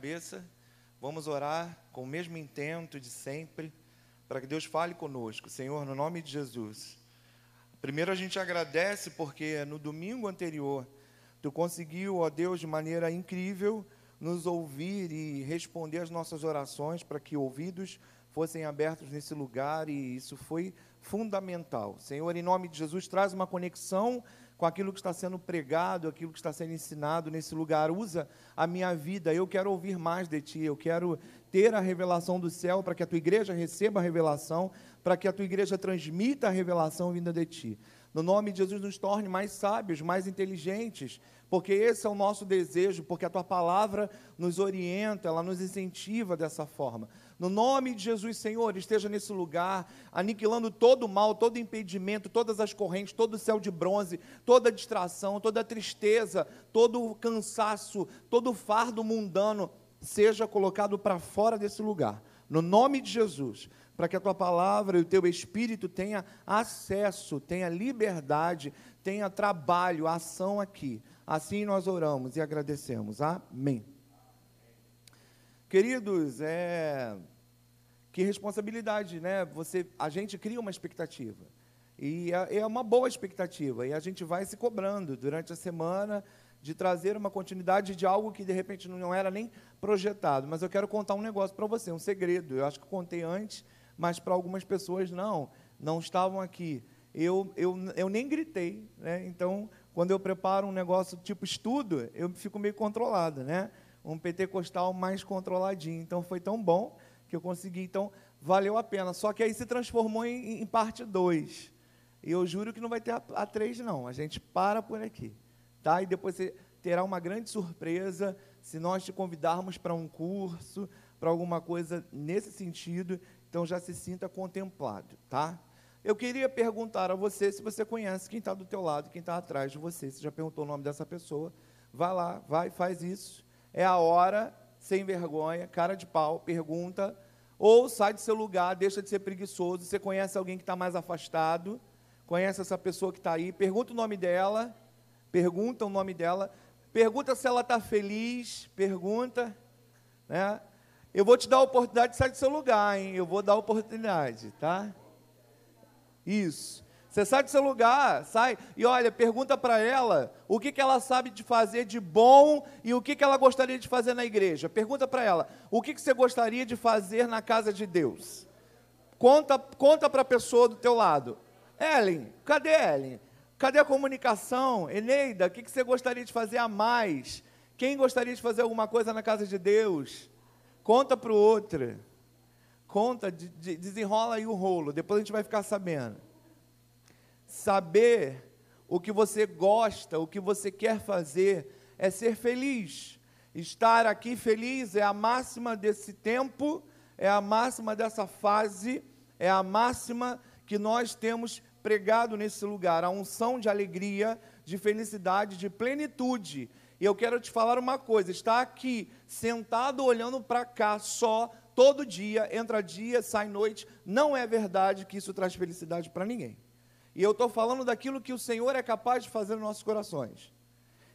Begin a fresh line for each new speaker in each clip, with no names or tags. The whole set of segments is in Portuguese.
cabeça, vamos orar com o mesmo intento de sempre, para que Deus fale conosco. Senhor, no nome de Jesus. Primeiro a gente agradece porque no domingo anterior tu conseguiu, ó Deus, de maneira incrível, nos ouvir e responder as nossas orações para que ouvidos fossem abertos nesse lugar e isso foi fundamental. Senhor, em nome de Jesus, traz uma conexão com aquilo que está sendo pregado, aquilo que está sendo ensinado nesse lugar. Usa a minha vida, eu quero ouvir mais de ti, eu quero ter a revelação do céu para que a tua igreja receba a revelação, para que a tua igreja transmita a revelação vinda de ti. No nome de Jesus, nos torne mais sábios, mais inteligentes, porque esse é o nosso desejo, porque a tua palavra nos orienta, ela nos incentiva dessa forma. No nome de Jesus, Senhor, esteja nesse lugar, aniquilando todo o mal, todo impedimento, todas as correntes, todo o céu de bronze, toda a distração, toda a tristeza, todo o cansaço, todo o fardo mundano, seja colocado para fora desse lugar. No nome de Jesus, para que a tua palavra e o teu espírito tenha acesso, tenha liberdade, tenha trabalho, ação aqui. Assim nós oramos e agradecemos. Amém. Queridos, é que responsabilidade, né? Você, a gente cria uma expectativa e é, é uma boa expectativa e a gente vai se cobrando durante a semana de trazer uma continuidade de algo que de repente não era nem projetado. Mas eu quero contar um negócio para você, um segredo. Eu acho que contei antes, mas para algumas pessoas não, não estavam aqui. Eu, eu, eu nem gritei, né? Então, quando eu preparo um negócio tipo estudo, eu fico meio controlado, né? um pentecostal mais controladinho. Então foi tão bom que eu consegui, então valeu a pena. Só que aí se transformou em, em parte 2. E eu juro que não vai ter a 3, não. A gente para por aqui. Tá? E depois você terá uma grande surpresa se nós te convidarmos para um curso, para alguma coisa nesse sentido. Então já se sinta contemplado. Tá? Eu queria perguntar a você se você conhece quem está do teu lado, quem está atrás de você. Você já perguntou o nome dessa pessoa? Vai lá, vai, faz isso é a hora, sem vergonha, cara de pau, pergunta, ou sai do seu lugar, deixa de ser preguiçoso. Você conhece alguém que está mais afastado, conhece essa pessoa que está aí, pergunta o nome dela, pergunta o nome dela, pergunta se ela está feliz, pergunta, né? Eu vou te dar a oportunidade de sair do seu lugar, hein? Eu vou dar a oportunidade, tá? Isso. Você sai do seu lugar, sai e olha, pergunta para ela o que, que ela sabe de fazer de bom e o que, que ela gostaria de fazer na igreja. Pergunta para ela o que, que você gostaria de fazer na casa de Deus. Conta, conta para a pessoa do teu lado. Ellen, cadê Ellen? Cadê a comunicação? Eneida, o que, que você gostaria de fazer a mais? Quem gostaria de fazer alguma coisa na casa de Deus? Conta para o outro. Conta, de, de, desenrola aí o rolo, depois a gente vai ficar sabendo saber o que você gosta, o que você quer fazer, é ser feliz. Estar aqui feliz é a máxima desse tempo, é a máxima dessa fase, é a máxima que nós temos pregado nesse lugar, a unção de alegria, de felicidade, de plenitude. E eu quero te falar uma coisa: estar aqui, sentado olhando para cá só, todo dia, entra dia, sai noite, não é verdade que isso traz felicidade para ninguém. E eu estou falando daquilo que o Senhor é capaz de fazer nos nossos corações.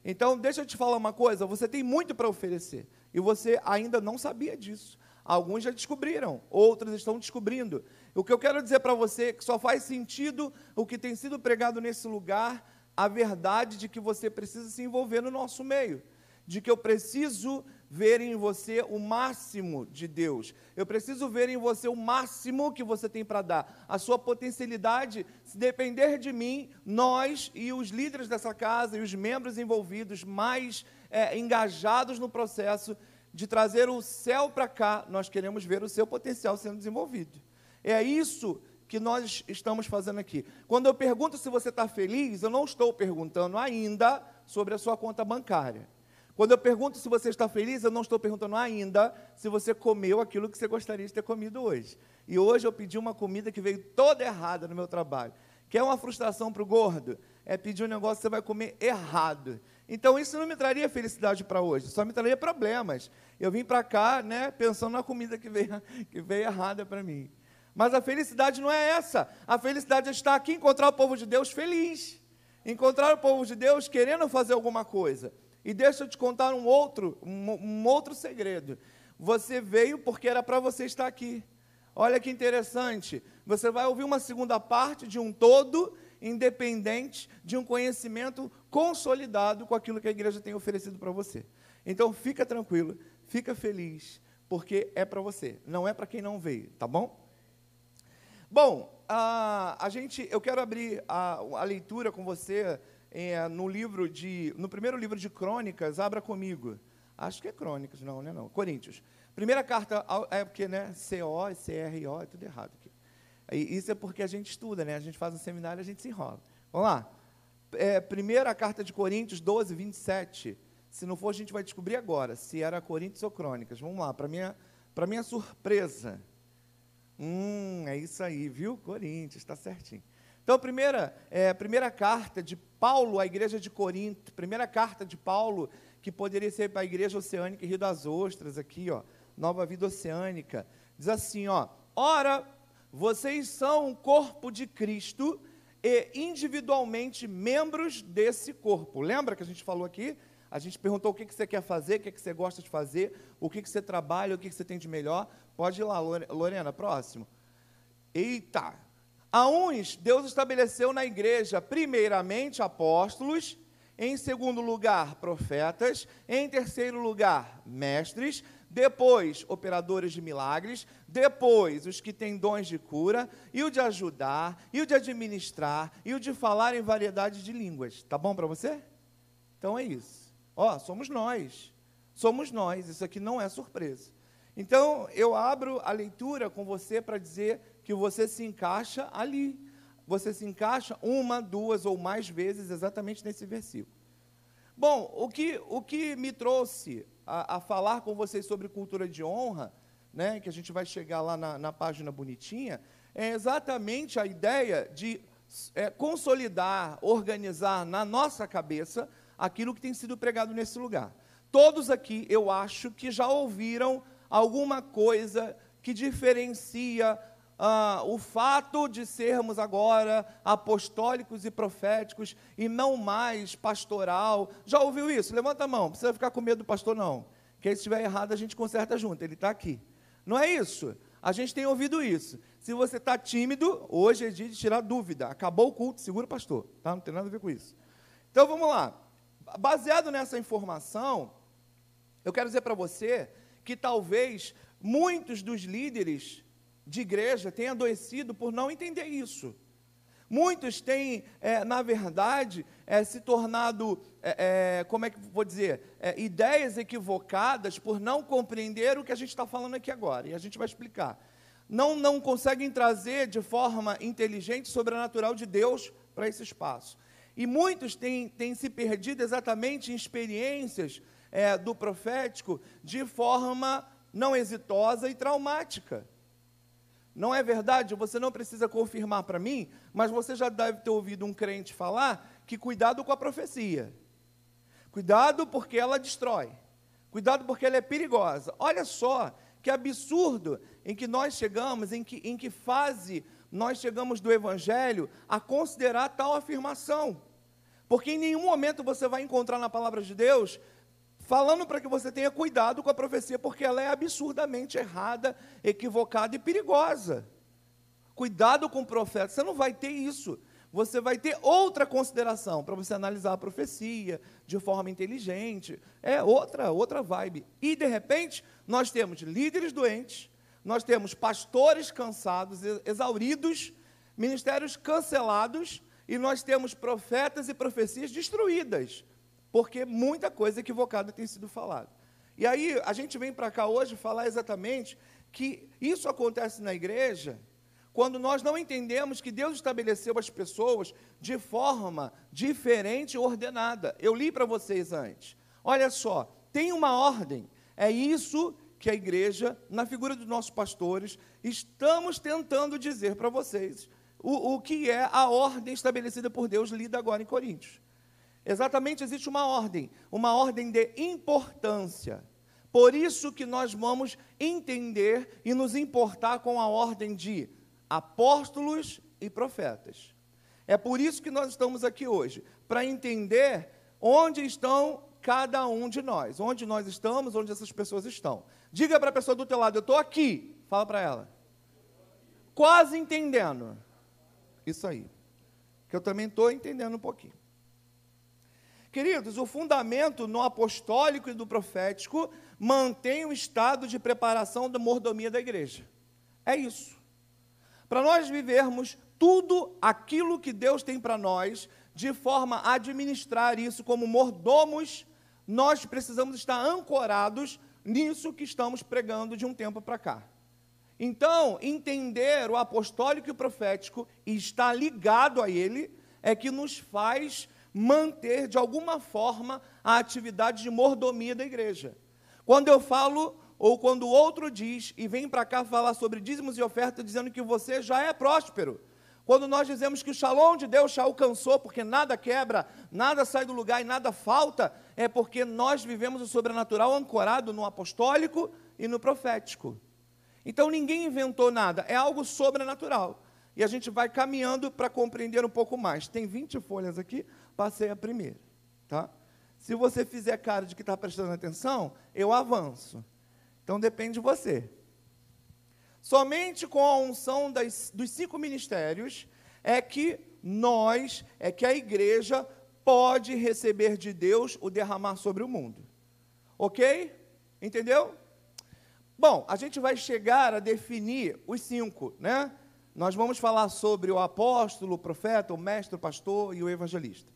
Então, deixa eu te falar uma coisa: você tem muito para oferecer. E você ainda não sabia disso. Alguns já descobriram, outros estão descobrindo. O que eu quero dizer para você é que só faz sentido o que tem sido pregado nesse lugar, a verdade de que você precisa se envolver no nosso meio, de que eu preciso ver em você o máximo de Deus. Eu preciso ver em você o máximo que você tem para dar. A sua potencialidade, se depender de mim, nós e os líderes dessa casa e os membros envolvidos mais é, engajados no processo de trazer o céu para cá, nós queremos ver o seu potencial sendo desenvolvido. É isso que nós estamos fazendo aqui. Quando eu pergunto se você está feliz, eu não estou perguntando ainda sobre a sua conta bancária. Quando eu pergunto se você está feliz, eu não estou perguntando ainda se você comeu aquilo que você gostaria de ter comido hoje. E hoje eu pedi uma comida que veio toda errada no meu trabalho. Que é uma frustração para o gordo? É pedir um negócio que você vai comer errado. Então isso não me traria felicidade para hoje, só me traria problemas. Eu vim para cá, né, pensando na comida que veio, que veio errada para mim. Mas a felicidade não é essa. A felicidade é estar aqui, encontrar o povo de Deus feliz. Encontrar o povo de Deus querendo fazer alguma coisa. E deixa eu te contar um outro, um, um outro segredo. Você veio porque era para você estar aqui. Olha que interessante. Você vai ouvir uma segunda parte de um todo independente de um conhecimento consolidado com aquilo que a igreja tem oferecido para você. Então fica tranquilo, fica feliz, porque é para você, não é para quem não veio, tá bom? Bom, a, a gente, eu quero abrir a, a leitura com você é, no livro de, no primeiro livro de Crônicas, abra comigo. Acho que é Crônicas, não, não é não. Coríntios. Primeira carta, é porque, né, CO, CRO, é tudo errado aqui. E isso é porque a gente estuda, né? A gente faz um seminário a gente se enrola. Vamos lá. É, primeira carta de Coríntios 12, 27. Se não for, a gente vai descobrir agora se era Coríntios ou Crônicas. Vamos lá, para minha, para minha surpresa. Hum, é isso aí, viu? Coríntios, está certinho. Então, primeira, é, primeira carta de Paulo à igreja de Corinto, primeira carta de Paulo, que poderia ser para a igreja oceânica Rio das Ostras, aqui, ó, Nova Vida Oceânica, diz assim, ó, ora, vocês são o corpo de Cristo e individualmente membros desse corpo. Lembra que a gente falou aqui? A gente perguntou o que, que você quer fazer, o que, que você gosta de fazer, o que, que você trabalha, o que, que você tem de melhor. Pode ir lá, Lorena, próximo. Eita! A uns, Deus estabeleceu na igreja, primeiramente, apóstolos, em segundo lugar, profetas, em terceiro lugar, mestres, depois operadores de milagres, depois os que têm dons de cura, e o de ajudar, e o de administrar, e o de falar em variedade de línguas. Tá bom para você? Então é isso. Ó, somos nós. Somos nós. Isso aqui não é surpresa. Então eu abro a leitura com você para dizer que você se encaixa ali. Você se encaixa uma, duas ou mais vezes exatamente nesse versículo. Bom, o que, o que me trouxe a, a, falar com vocês sobre cultura de honra, né, que a gente vai chegar lá na, na página bonitinha, é exatamente a ideia de é, consolidar, organizar na nossa cabeça aquilo que tem sido pregado nesse lugar. Todos aqui, eu acho que já ouviram alguma coisa que diferencia ah, o fato de sermos agora apostólicos e proféticos e não mais pastoral. Já ouviu isso? Levanta a mão, não precisa ficar com medo do pastor, não. Que aí, se estiver errado, a gente conserta junto, ele está aqui. Não é isso? A gente tem ouvido isso. Se você está tímido, hoje é dia de tirar dúvida. Acabou o culto, segura o pastor. Tá? Não tem nada a ver com isso. Então vamos lá. Baseado nessa informação, eu quero dizer para você que talvez muitos dos líderes de igreja têm adoecido por não entender isso. Muitos têm, é, na verdade, é, se tornado, é, é como é que vou dizer, é, ideias equivocadas por não compreender o que a gente está falando aqui agora. E a gente vai explicar. Não, não conseguem trazer de forma inteligente, sobrenatural de Deus para esse espaço. E muitos têm, têm se perdido exatamente em experiências é, do profético de forma não exitosa e traumática. Não é verdade? Você não precisa confirmar para mim, mas você já deve ter ouvido um crente falar que cuidado com a profecia. Cuidado porque ela destrói. Cuidado porque ela é perigosa. Olha só que absurdo em que nós chegamos, em que, em que fase nós chegamos do Evangelho a considerar tal afirmação. Porque em nenhum momento você vai encontrar na palavra de Deus falando para que você tenha cuidado com a profecia, porque ela é absurdamente errada, equivocada e perigosa. Cuidado com o profeta, você não vai ter isso. Você vai ter outra consideração para você analisar a profecia de forma inteligente. É outra, outra vibe. E de repente, nós temos líderes doentes, nós temos pastores cansados, exauridos, ministérios cancelados, e nós temos profetas e profecias destruídas porque muita coisa equivocada tem sido falada. E aí a gente vem para cá hoje falar exatamente que isso acontece na igreja quando nós não entendemos que Deus estabeleceu as pessoas de forma diferente e ordenada. Eu li para vocês antes. Olha só, tem uma ordem. É isso que a igreja, na figura dos nossos pastores, estamos tentando dizer para vocês o, o que é a ordem estabelecida por Deus, lida agora em Coríntios. Exatamente existe uma ordem, uma ordem de importância. Por isso que nós vamos entender e nos importar com a ordem de apóstolos e profetas. É por isso que nós estamos aqui hoje, para entender onde estão cada um de nós. Onde nós estamos, onde essas pessoas estão. Diga para a pessoa do teu lado, eu estou aqui. Fala para ela. Quase entendendo. Isso aí. Que eu também estou entendendo um pouquinho. Queridos, o fundamento no apostólico e do profético mantém o estado de preparação da mordomia da igreja. É isso. Para nós vivermos tudo aquilo que Deus tem para nós, de forma a administrar isso como mordomos, nós precisamos estar ancorados nisso que estamos pregando de um tempo para cá. Então, entender o apostólico e o profético e estar ligado a ele é que nos faz manter de alguma forma a atividade de mordomia da igreja. Quando eu falo ou quando o outro diz e vem para cá falar sobre dízimos e ofertas dizendo que você já é próspero, quando nós dizemos que o shalom de Deus já alcançou, porque nada quebra, nada sai do lugar e nada falta, é porque nós vivemos o sobrenatural ancorado no apostólico e no profético. Então ninguém inventou nada, é algo sobrenatural. E a gente vai caminhando para compreender um pouco mais. Tem 20 folhas aqui, passei a primeira. Tá? Se você fizer cara de que está prestando atenção, eu avanço. Então depende de você. Somente com a unção das, dos cinco ministérios é que nós, é que a igreja pode receber de Deus o derramar sobre o mundo. Ok? Entendeu? Bom, a gente vai chegar a definir os cinco, né? Nós vamos falar sobre o apóstolo, o profeta, o mestre, o pastor e o evangelista.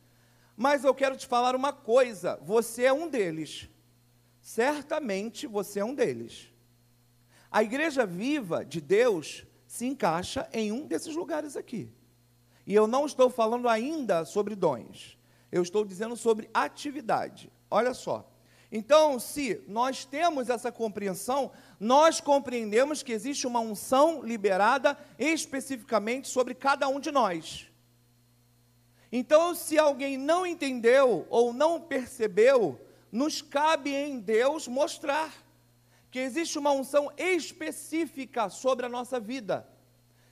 Mas eu quero te falar uma coisa: você é um deles. Certamente você é um deles. A igreja viva de Deus se encaixa em um desses lugares aqui. E eu não estou falando ainda sobre dons, eu estou dizendo sobre atividade. Olha só. Então, se nós temos essa compreensão, nós compreendemos que existe uma unção liberada especificamente sobre cada um de nós. Então, se alguém não entendeu ou não percebeu, nos cabe em Deus mostrar que existe uma unção específica sobre a nossa vida.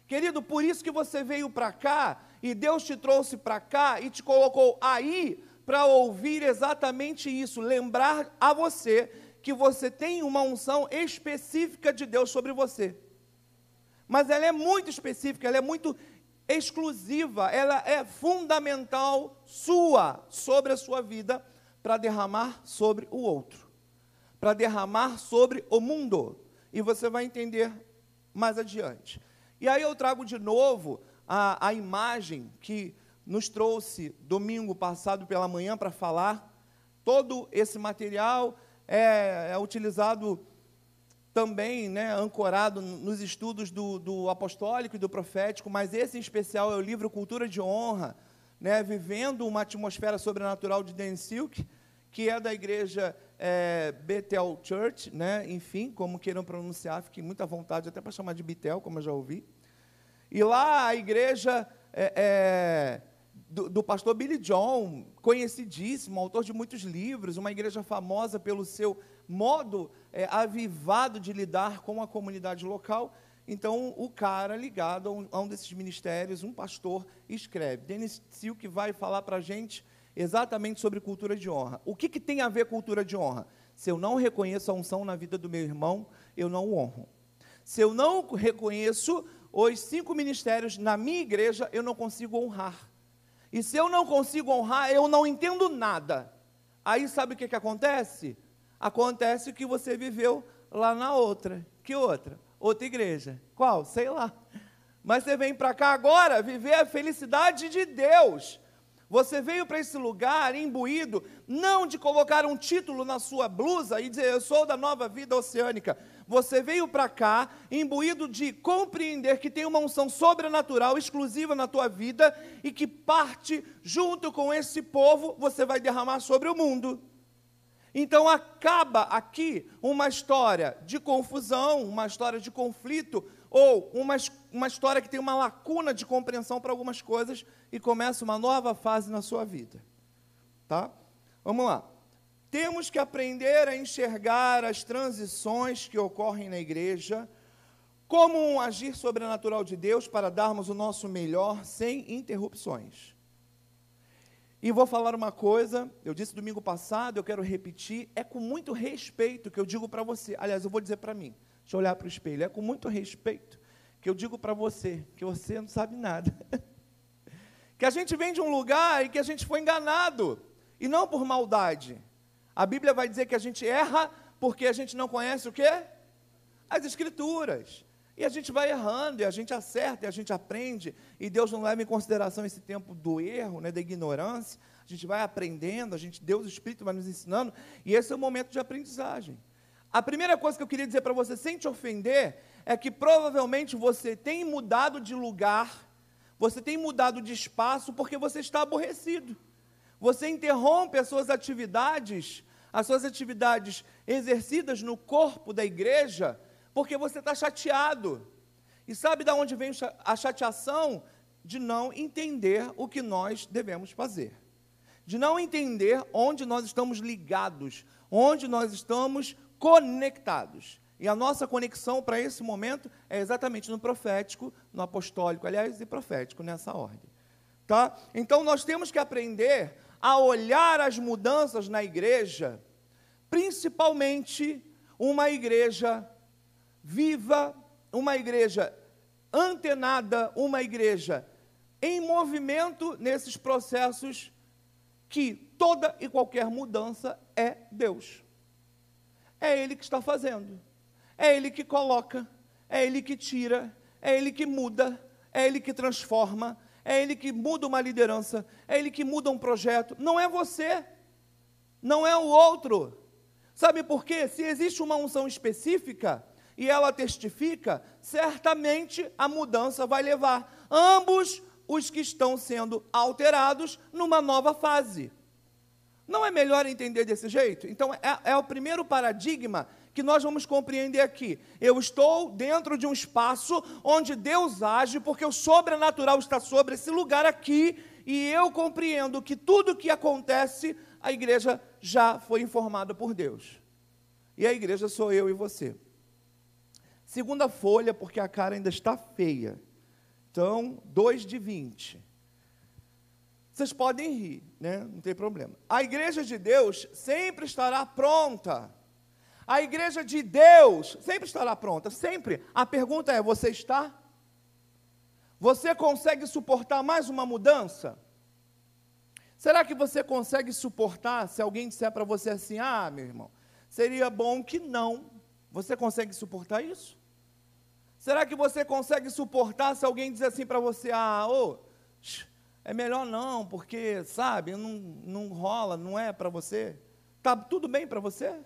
Querido, por isso que você veio para cá e Deus te trouxe para cá e te colocou aí para ouvir exatamente isso, lembrar a você que você tem uma unção específica de Deus sobre você. Mas ela é muito específica, ela é muito exclusiva, ela é fundamental sua sobre a sua vida para derramar sobre o outro para derramar sobre o mundo. E você vai entender mais adiante. E aí eu trago de novo a, a imagem que nos trouxe domingo passado pela manhã para falar. Todo esse material é, é utilizado também, né, ancorado nos estudos do, do, apostólico e do profético, mas esse em especial é o livro Cultura de Honra, né, vivendo uma atmosfera sobrenatural de Dan Silk, que é da igreja é, Bethel Church, né? enfim, como queiram pronunciar, fiquei muita vontade até para chamar de Betel, como eu já ouvi. E lá a igreja é, é, do, do, pastor Billy John, conhecidíssimo, autor de muitos livros, uma igreja famosa pelo seu modo é, avivado de lidar com a comunidade local. Então, o cara ligado a um, a um desses ministérios, um pastor, escreve. Dennis Silk vai falar para a gente exatamente sobre cultura de honra. O que, que tem a ver cultura de honra? Se eu não reconheço a unção na vida do meu irmão, eu não o honro. Se eu não reconheço os cinco ministérios na minha igreja, eu não consigo honrar. E se eu não consigo honrar, eu não entendo nada. Aí sabe o que, que acontece? Acontece o que você viveu lá na outra. Que outra? Outra igreja. Qual? Sei lá. Mas você vem para cá agora viver a felicidade de Deus. Você veio para esse lugar imbuído, não de colocar um título na sua blusa e dizer eu sou da nova vida oceânica. Você veio para cá imbuído de compreender que tem uma unção sobrenatural exclusiva na tua vida e que parte junto com esse povo você vai derramar sobre o mundo. Então acaba aqui uma história de confusão, uma história de conflito, ou uma, uma história que tem uma lacuna de compreensão para algumas coisas e começa uma nova fase na sua vida. Tá? Vamos lá. Temos que aprender a enxergar as transições que ocorrem na igreja como um agir sobrenatural de Deus para darmos o nosso melhor sem interrupções. E vou falar uma coisa, eu disse domingo passado, eu quero repetir, é com muito respeito que eu digo para você. Aliás, eu vou dizer para mim. Deixa eu olhar para o espelho. É com muito respeito que eu digo para você que você não sabe nada. que a gente vem de um lugar e que a gente foi enganado, e não por maldade. A Bíblia vai dizer que a gente erra porque a gente não conhece o quê? As Escrituras. E a gente vai errando, e a gente acerta, e a gente aprende, e Deus não leva em consideração esse tempo do erro, né, da ignorância. A gente vai aprendendo, a gente, Deus, o Espírito vai nos ensinando, e esse é o momento de aprendizagem. A primeira coisa que eu queria dizer para você, sem te ofender, é que provavelmente você tem mudado de lugar, você tem mudado de espaço porque você está aborrecido. Você interrompe as suas atividades, as suas atividades exercidas no corpo da igreja, porque você está chateado. E sabe de onde vem a chateação? De não entender o que nós devemos fazer. De não entender onde nós estamos ligados, onde nós estamos conectados. E a nossa conexão para esse momento é exatamente no profético, no apostólico, aliás, e profético nessa ordem. Tá? Então nós temos que aprender a olhar as mudanças na igreja, principalmente uma igreja viva, uma igreja antenada, uma igreja em movimento nesses processos que toda e qualquer mudança é Deus. É Ele que está fazendo, é Ele que coloca, é Ele que tira, é Ele que muda, é Ele que transforma, é Ele que muda uma liderança, é Ele que muda um projeto, não é você, não é o outro. Sabe por quê? Se existe uma unção específica, e ela testifica, certamente a mudança vai levar ambos os que estão sendo alterados numa nova fase. Não é melhor entender desse jeito? Então, é, é, o primeiro paradigma que nós vamos compreender aqui. Eu estou dentro de um espaço onde Deus age, porque o sobrenatural está sobre esse lugar aqui, e eu compreendo que tudo que acontece, a igreja já foi informada por Deus. E a igreja sou eu e você. Segunda folha, porque a cara ainda está feia. Então, 2 de 20. Vocês podem rir, né? Não tem problema. A igreja de Deus sempre estará pronta. A igreja de Deus sempre estará pronta, sempre. A pergunta é: você está? Você consegue suportar mais uma mudança? Será que você consegue suportar se alguém disser para você assim: ah, meu irmão, seria bom que não? Você consegue suportar isso? Será que você consegue suportar se alguém dizer assim para você: ah, ô, é melhor não, porque, sabe, não, não rola, não é para você? Está tudo bem para você?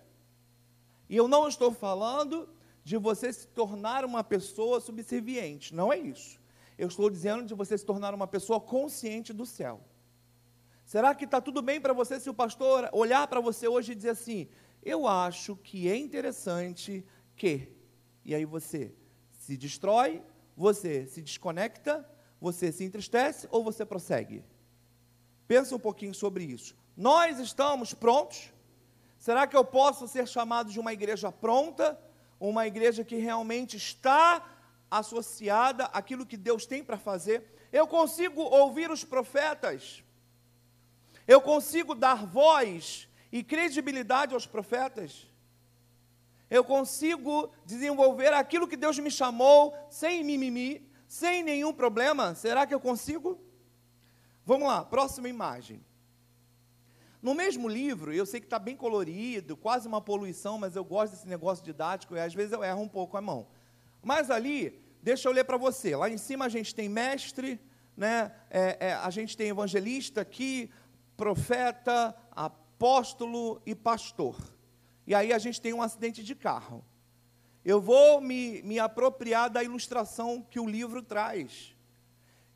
E eu não estou falando de você se tornar uma pessoa subserviente, não é isso. Eu estou dizendo de você se tornar uma pessoa consciente do céu. Será que está tudo bem para você se o pastor olhar para você hoje e dizer assim: eu acho que é interessante que. E aí você, se destrói, você se desconecta, você se entristece ou você prossegue? Pensa um pouquinho sobre isso. Nós estamos prontos? Será que eu posso ser chamado de uma igreja pronta? Uma igreja que realmente está associada àquilo que Deus tem para fazer? Eu consigo ouvir os profetas? Eu consigo dar voz e credibilidade aos profetas? eu consigo desenvolver aquilo que Deus me chamou sem mimimi, sem nenhum problema? Será que eu consigo? Vamos lá, próxima imagem. No mesmo livro, eu sei que está bem colorido, quase uma poluição, mas eu gosto desse negócio didático e às vezes eu erro um pouco a mão. Mas ali, deixa eu ler para você. Lá em cima a gente tem mestre, né? É, é, a gente tem evangelista aqui, profeta, apóstolo e pastor e aí a gente tem um acidente de carro. Eu vou me, me apropriar da ilustração que o livro traz.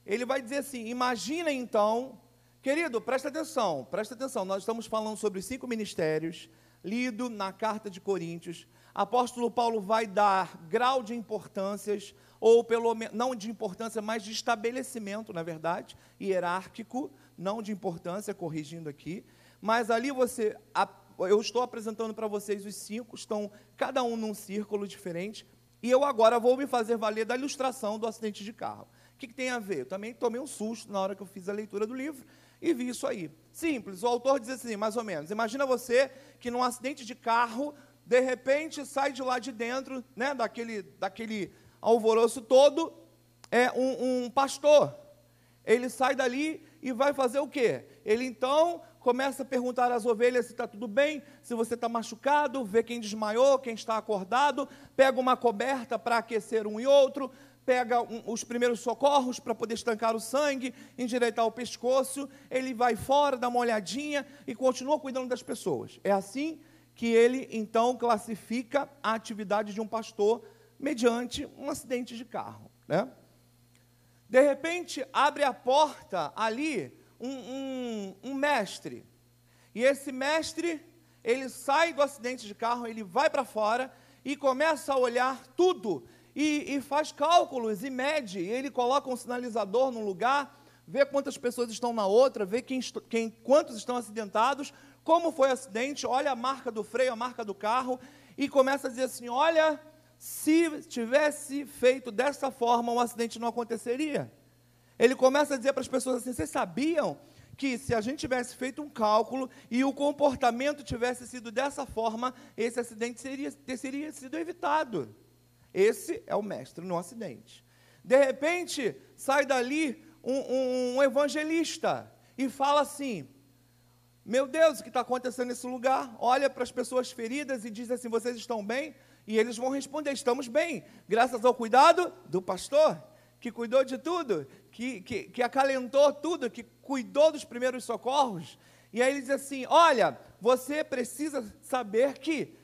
Ele vai dizer assim: imagina então, querido, presta atenção, presta atenção, nós estamos falando sobre os cinco ministérios, lido na carta de Coríntios. Apóstolo Paulo vai dar grau de importâncias, ou pelo menos, não de importância, mas de estabelecimento, na verdade, hierárquico, não de importância, corrigindo aqui. Mas ali você eu estou apresentando para vocês os cinco, estão cada um num círculo diferente, e eu agora vou me fazer valer da ilustração do acidente de carro. O que, que tem a ver? Eu também tomei um susto na hora que eu fiz a leitura do livro. e vi isso aí. Simples, o autor diz assim, mais ou menos. Imagina você que num acidente de carro, de repente sai de lá de dentro, né, daquele, daquele alvoroço todo, é um, um pastor. Ele sai dali e vai fazer o quê? Ele então começa a perguntar às ovelhas se está tudo bem, se você está machucado, vê quem desmaiou, quem está acordado, pega uma coberta para aquecer um e outro, pega um, os primeiros socorros para poder estancar o sangue, endireitar o pescoço, ele vai fora, dá uma olhadinha e continua cuidando das pessoas. É assim que ele então classifica a atividade de um pastor mediante um acidente de carro. Né? De repente, abre a porta ali um, um, um mestre. E esse mestre, ele sai do acidente de carro, ele vai para fora e começa a olhar tudo. E, e, faz cálculos e mede. E ele coloca um sinalizador num lugar, vê quantas pessoas estão na outra, vê quem, quem, quantos estão acidentados, como foi o acidente, olha a marca do freio, a marca do carro, e começa a dizer assim: olha, se tivesse feito dessa forma, o acidente não aconteceria. Ele começa a dizer para as pessoas assim: vocês sabiam que se a gente tivesse feito um cálculo e o comportamento tivesse sido dessa forma, esse acidente seria, teria sido evitado. Esse é o mestre no acidente. De repente, sai dali um, um, um evangelista e fala assim: Meu Deus, o que está acontecendo nesse lugar? Olha para as pessoas feridas e diz assim: Vocês estão bem? E eles vão responder: Estamos bem, graças ao cuidado do pastor, que cuidou de tudo, que, que, que acalentou tudo, que cuidou dos primeiros socorros. E aí ele diz assim: Olha, você precisa saber que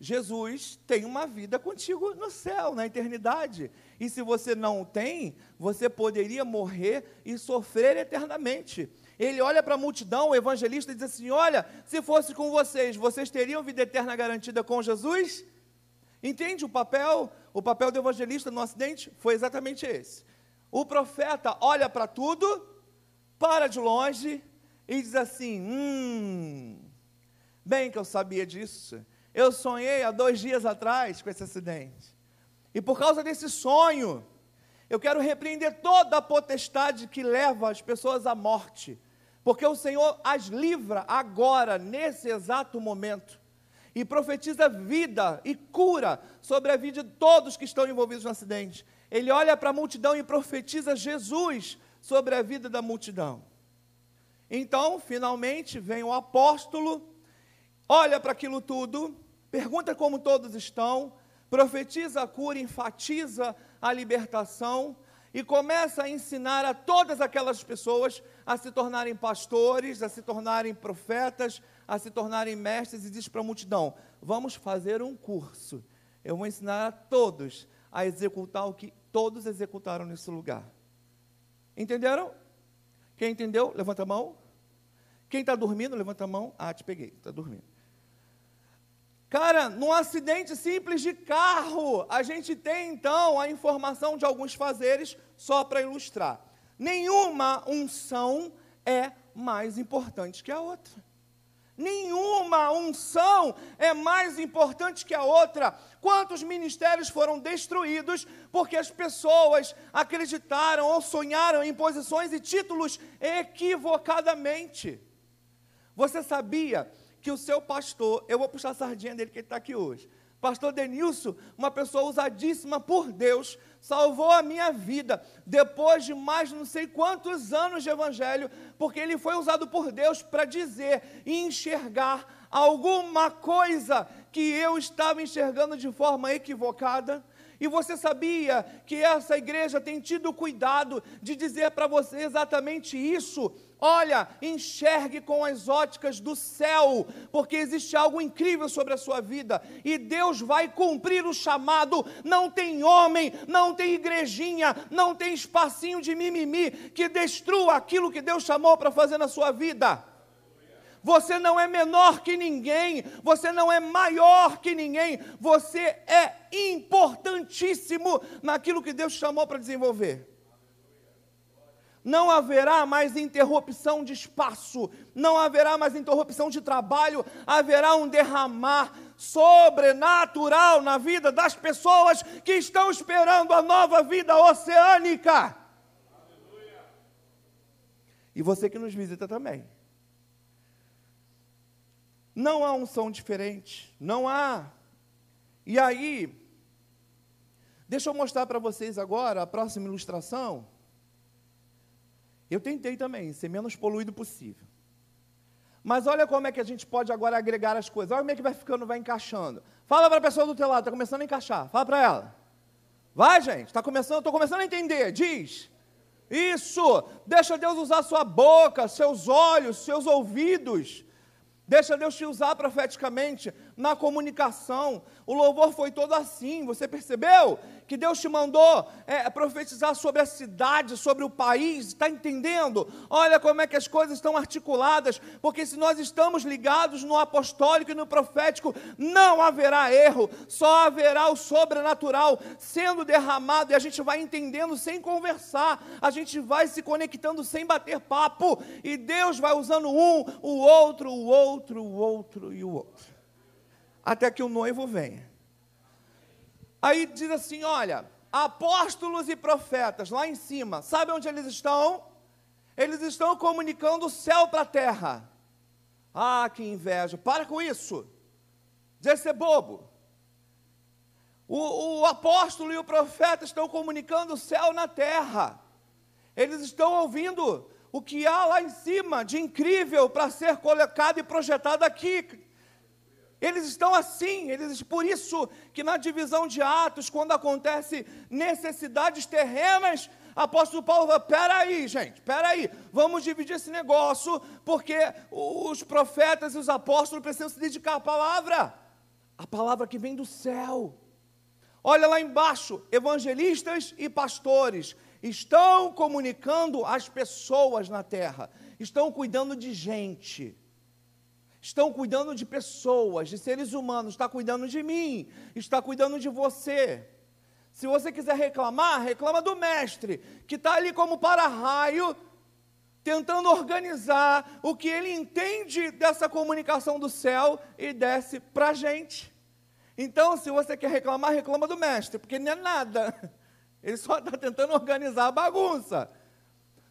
Jesus tem uma vida contigo no céu, na eternidade. E se você não tem, você poderia morrer e sofrer eternamente. Ele olha para a multidão, o evangelista, e diz assim: Olha, se fosse com vocês, vocês teriam vida eterna garantida com Jesus? Entende o papel? O papel do evangelista no acidente foi exatamente esse. O profeta olha para tudo, para de longe e diz assim: Hum, bem que eu sabia disso. Eu sonhei há dois dias atrás com esse acidente. E por causa desse sonho, eu quero repreender toda a potestade que leva as pessoas à morte, porque o Senhor as livra agora, nesse exato momento, e profetiza vida e cura sobre a vida de todos que estão envolvidos no acidente ele olha para a multidão e profetiza Jesus sobre a vida da multidão. Então, finalmente, vem o apóstolo, olha para aquilo tudo, pergunta como todos estão, profetiza a cura, enfatiza a libertação e começa a ensinar a todas aquelas pessoas a se tornarem pastores, a se tornarem profetas, a se tornarem mestres e diz para a multidão: Vamos fazer um curso. Eu vou ensinar a todos a executar o que todos executaram nesse lugar. Entenderam? Quem entendeu, levanta a mão. Quem está dormindo, levanta a mão. Ah, te peguei, está dormindo. Cara, num acidente simples de carro, a gente tem então a informação de alguns fazeres, só para ilustrar. Nenhuma unção é mais importante que a outra. Nenhuma unção é mais importante que a outra. Quantos ministérios foram destruídos porque as pessoas acreditaram ou sonharam em posições e títulos equivocadamente? Você sabia que o seu pastor, eu vou puxar a sardinha dele que ele está aqui hoje. Pastor Denilson, uma pessoa usadíssima por Deus, salvou a minha vida depois de mais não sei quantos anos de evangelho, porque ele foi usado por Deus para dizer e enxergar alguma coisa que eu estava enxergando de forma equivocada. E você sabia que essa igreja tem tido cuidado de dizer para você exatamente isso? Olha, enxergue com as óticas do céu, porque existe algo incrível sobre a sua vida e Deus vai cumprir o chamado. Não tem homem, não tem igrejinha, não tem espacinho de mimimi que destrua aquilo que Deus chamou para fazer na sua vida. Você não é menor que ninguém, você não é maior que ninguém, você é importantíssimo naquilo que Deus chamou para desenvolver não haverá mais interrupção de espaço, não haverá mais interrupção de trabalho, haverá um derramar sobrenatural na vida das pessoas que estão esperando a nova vida oceânica. E você que nos visita também. Não há um som diferente, não há. E aí, deixa eu mostrar para vocês agora a próxima ilustração. Eu tentei também ser menos poluído possível. Mas olha como é que a gente pode agora agregar as coisas. Olha como é que vai ficando, vai encaixando. Fala para a pessoa do teu lado, está começando a encaixar. Fala para ela. Vai, gente, está começando, estou começando a entender. Diz. Isso. Deixa Deus usar sua boca, seus olhos, seus ouvidos. Deixa Deus te usar profeticamente na comunicação. O louvor foi todo assim. Você percebeu que Deus te mandou é, profetizar sobre a cidade, sobre o país? Está entendendo? Olha como é que as coisas estão articuladas. Porque se nós estamos ligados no apostólico e no profético, não haverá erro. Só haverá o sobrenatural sendo derramado e a gente vai entendendo sem conversar. A gente vai se conectando sem bater papo. E Deus vai usando um, o outro, o outro, o outro e o outro até que o noivo venha. Aí diz assim: olha, apóstolos e profetas, lá em cima, sabe onde eles estão? Eles estão comunicando o céu para a terra. Ah, que inveja, para com isso. Deve ser bobo. O, o apóstolo e o profeta estão comunicando o céu na terra. Eles estão ouvindo o que há lá em cima de incrível para ser colocado e projetado aqui. Eles estão assim, eles por isso que na divisão de Atos, quando acontece necessidades terrenas, apóstolo Paulo fala: peraí, gente, peraí, vamos dividir esse negócio, porque os profetas e os apóstolos precisam se dedicar à palavra, a palavra que vem do céu. Olha lá embaixo, evangelistas e pastores estão comunicando às pessoas na terra, estão cuidando de gente estão cuidando de pessoas, de seres humanos, está cuidando de mim, está cuidando de você. Se você quiser reclamar, reclama do mestre, que está ali como para-raio, tentando organizar o que ele entende dessa comunicação do céu e desce para a gente. Então, se você quer reclamar, reclama do mestre, porque não é nada. Ele só está tentando organizar a bagunça.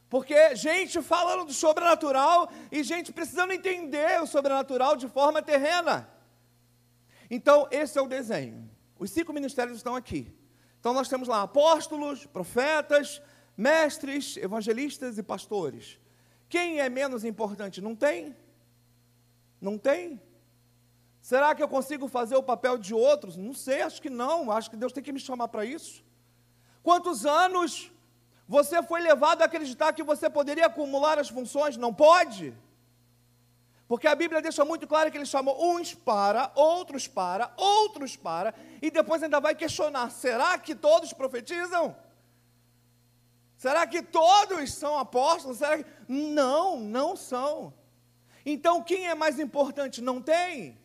Porque gente falando do sobrenatural e gente precisando entender o sobrenatural de forma terrena. Então, esse é o desenho. Os cinco ministérios estão aqui. Então, nós temos lá apóstolos, profetas, mestres, evangelistas e pastores. Quem é menos importante? Não tem? Não tem? Será que eu consigo fazer o papel de outros? Não sei, acho que não. Acho que Deus tem que me chamar para isso. Quantos anos você foi levado a acreditar que você poderia acumular as funções? Não pode. Porque a Bíblia deixa muito claro que ele chamou uns para, outros para, outros para, e depois ainda vai questionar: será que todos profetizam? Será que todos são apóstolos? Será que... Não, não são. Então quem é mais importante? Não tem.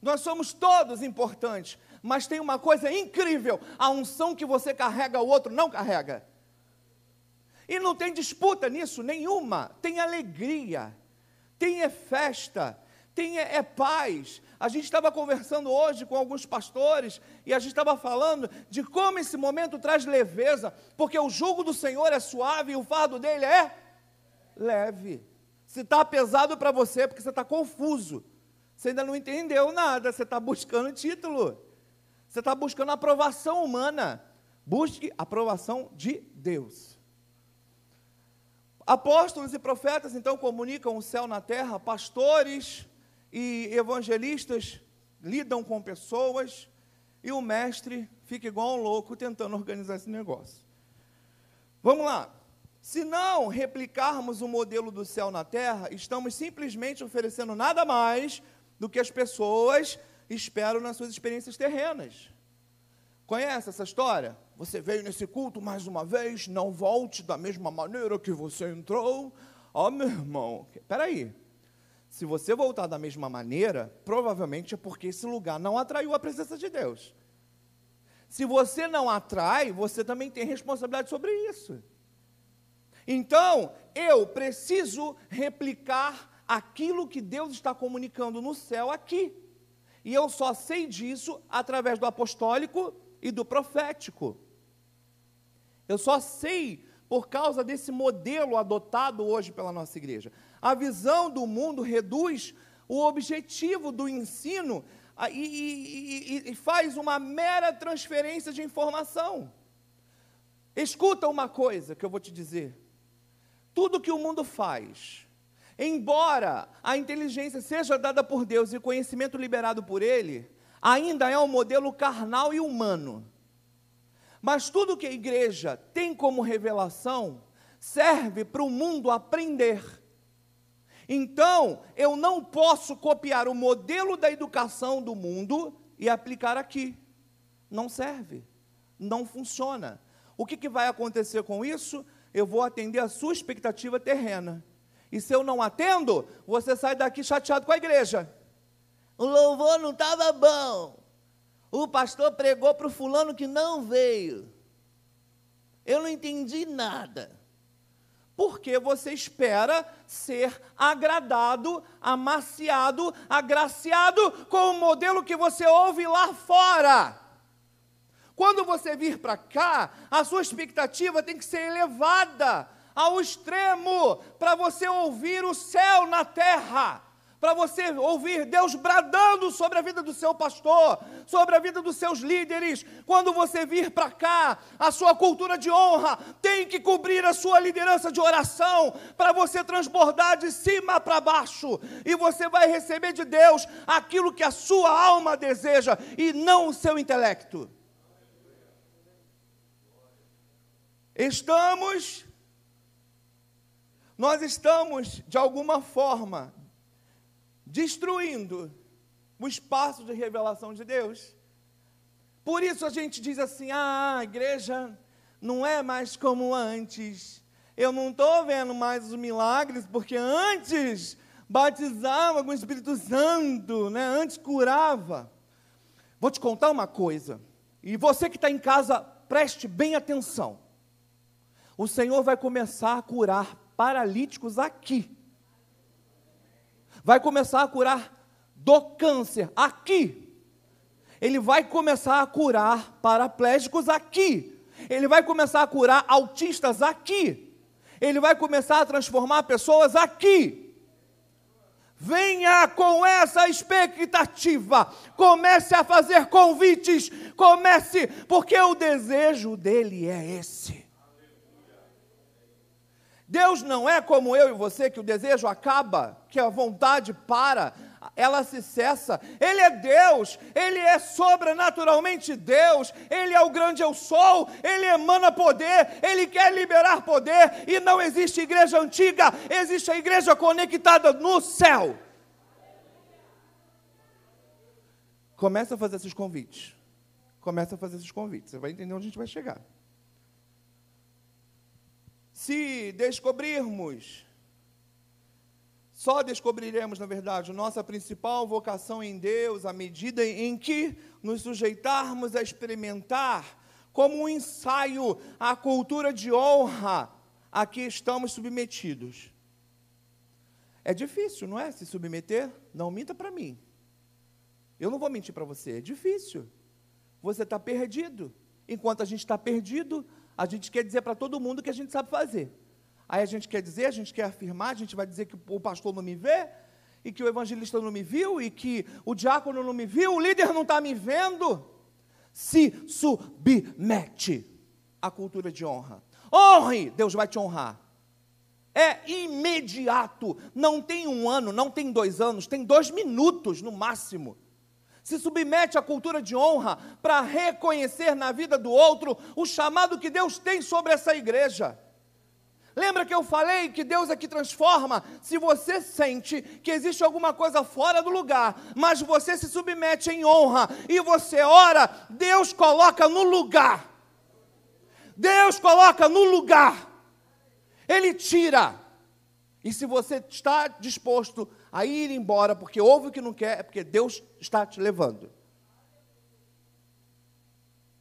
Nós somos todos importantes, mas tem uma coisa incrível: a unção que você carrega, o outro não carrega. E não tem disputa nisso nenhuma. Tem alegria, tem é festa, tem é, é paz. A gente estava conversando hoje com alguns pastores e a gente estava falando de como esse momento traz leveza, porque o jugo do Senhor é suave e o fardo dele é leve. Se está pesado para você, é porque você está confuso. Você ainda não entendeu nada, você está buscando título. Você está buscando aprovação humana. Busque aprovação de Deus. Apóstolos e profetas então comunicam o céu na terra, pastores e evangelistas lidam com pessoas, e o mestre fica igual um louco tentando organizar esse negócio. Vamos lá. Se não replicarmos o modelo do céu na terra, estamos simplesmente oferecendo nada mais do que as pessoas esperam nas suas experiências terrenas. Conhece essa história? Você veio nesse culto mais uma vez, não volte da mesma maneira que você entrou. Ó, oh, meu irmão, peraí. Se você voltar da mesma maneira, provavelmente é porque esse lugar não atraiu a presença de Deus. Se você não atrai, você também tem responsabilidade sobre isso. Então, eu preciso replicar aquilo que Deus está comunicando no céu aqui. E eu só sei disso através do apostólico e do profético. Eu só sei por causa desse modelo adotado hoje pela nossa igreja. A visão do mundo reduz o objetivo do ensino e, e, e, faz uma mera transferência de informação. Escuta uma coisa que eu vou te dizer. Tudo que o mundo faz, embora a inteligência seja dada por Deus e conhecimento liberado por Ele, ainda é um modelo carnal e humano. Mas tudo que a igreja tem como revelação serve para o mundo aprender. Então, eu não posso copiar o modelo da educação do mundo e aplicar aqui. Não serve, não funciona. O que, que vai acontecer com isso? Eu vou atender a sua expectativa terrena. E se eu não atendo, você sai daqui chateado com a igreja. O louvor não estava bom. O pastor pregou para o fulano que não veio. Eu não entendi nada. Porque você espera ser agradado, amaciado, agraciado com o modelo que você ouve lá fora. Quando você vir para cá, a sua expectativa tem que ser elevada ao extremo para você ouvir o céu na terra para você ouvir Deus bradando sobre a vida do seu pastor, sobre a vida dos seus líderes. Quando você vir para cá, a sua cultura de honra tem que cobrir a sua liderança de oração, para você transbordar de cima para baixo, e você vai receber de Deus aquilo que a sua alma deseja e não o seu intelecto. Estamos nós estamos, de alguma forma, destruindo o espaço de revelação de Deus. Por isso a gente diz assim: ah, a igreja não é mais como antes. Eu não estou vendo mais os milagres, porque antes batizava com o Espírito Santo, né? antes curava. Vou te contar uma coisa, e você que está em casa, preste bem atenção. O Senhor vai começar a curar paralíticos aqui vai começar a curar do câncer aqui. Ele vai começar a curar paraplégicos aqui. Ele vai começar a curar autistas aqui. Ele vai começar a transformar pessoas aqui. Venha com essa expectativa. Comece a fazer convites. Comece, porque o desejo dele é esse. Deus não é como eu e você, que o desejo acaba, que a vontade para, ela se cessa. Ele é Deus, Ele é sobrenaturalmente Deus, Ele é o grande eu sou, Ele emana poder, Ele quer liberar poder, e não existe igreja antiga, existe a igreja conectada no céu. Começa a fazer esses convites. Começa a fazer esses convites. Você vai entender onde a gente vai chegar. Se descobrirmos, só descobriremos, na verdade, nossa principal vocação em Deus à medida em que nos sujeitarmos a experimentar, como um ensaio, a cultura de honra a que estamos submetidos. É difícil, não é? Se submeter? Não minta para mim. Eu não vou mentir para você, é difícil. Você está perdido. Enquanto a gente está perdido, a gente quer dizer para todo mundo que a gente sabe fazer. Aí a gente quer dizer, a gente quer afirmar, a gente vai dizer que o pastor não me vê, e que o evangelista não me viu, e que o diácono não me viu, o líder não está me vendo. Se submete à cultura de honra. Honre, Deus vai te honrar. É imediato. Não tem um ano, não tem dois anos, tem dois minutos no máximo se submete à cultura de honra para reconhecer na vida do outro o chamado que Deus tem sobre essa igreja. Lembra que eu falei que Deus é que transforma? Se você sente que existe alguma coisa fora do lugar, mas você se submete em honra e você ora, Deus coloca no lugar. Deus coloca no lugar. Ele tira. E se você está disposto a ir embora porque ouve o que não quer, é porque Deus está te levando.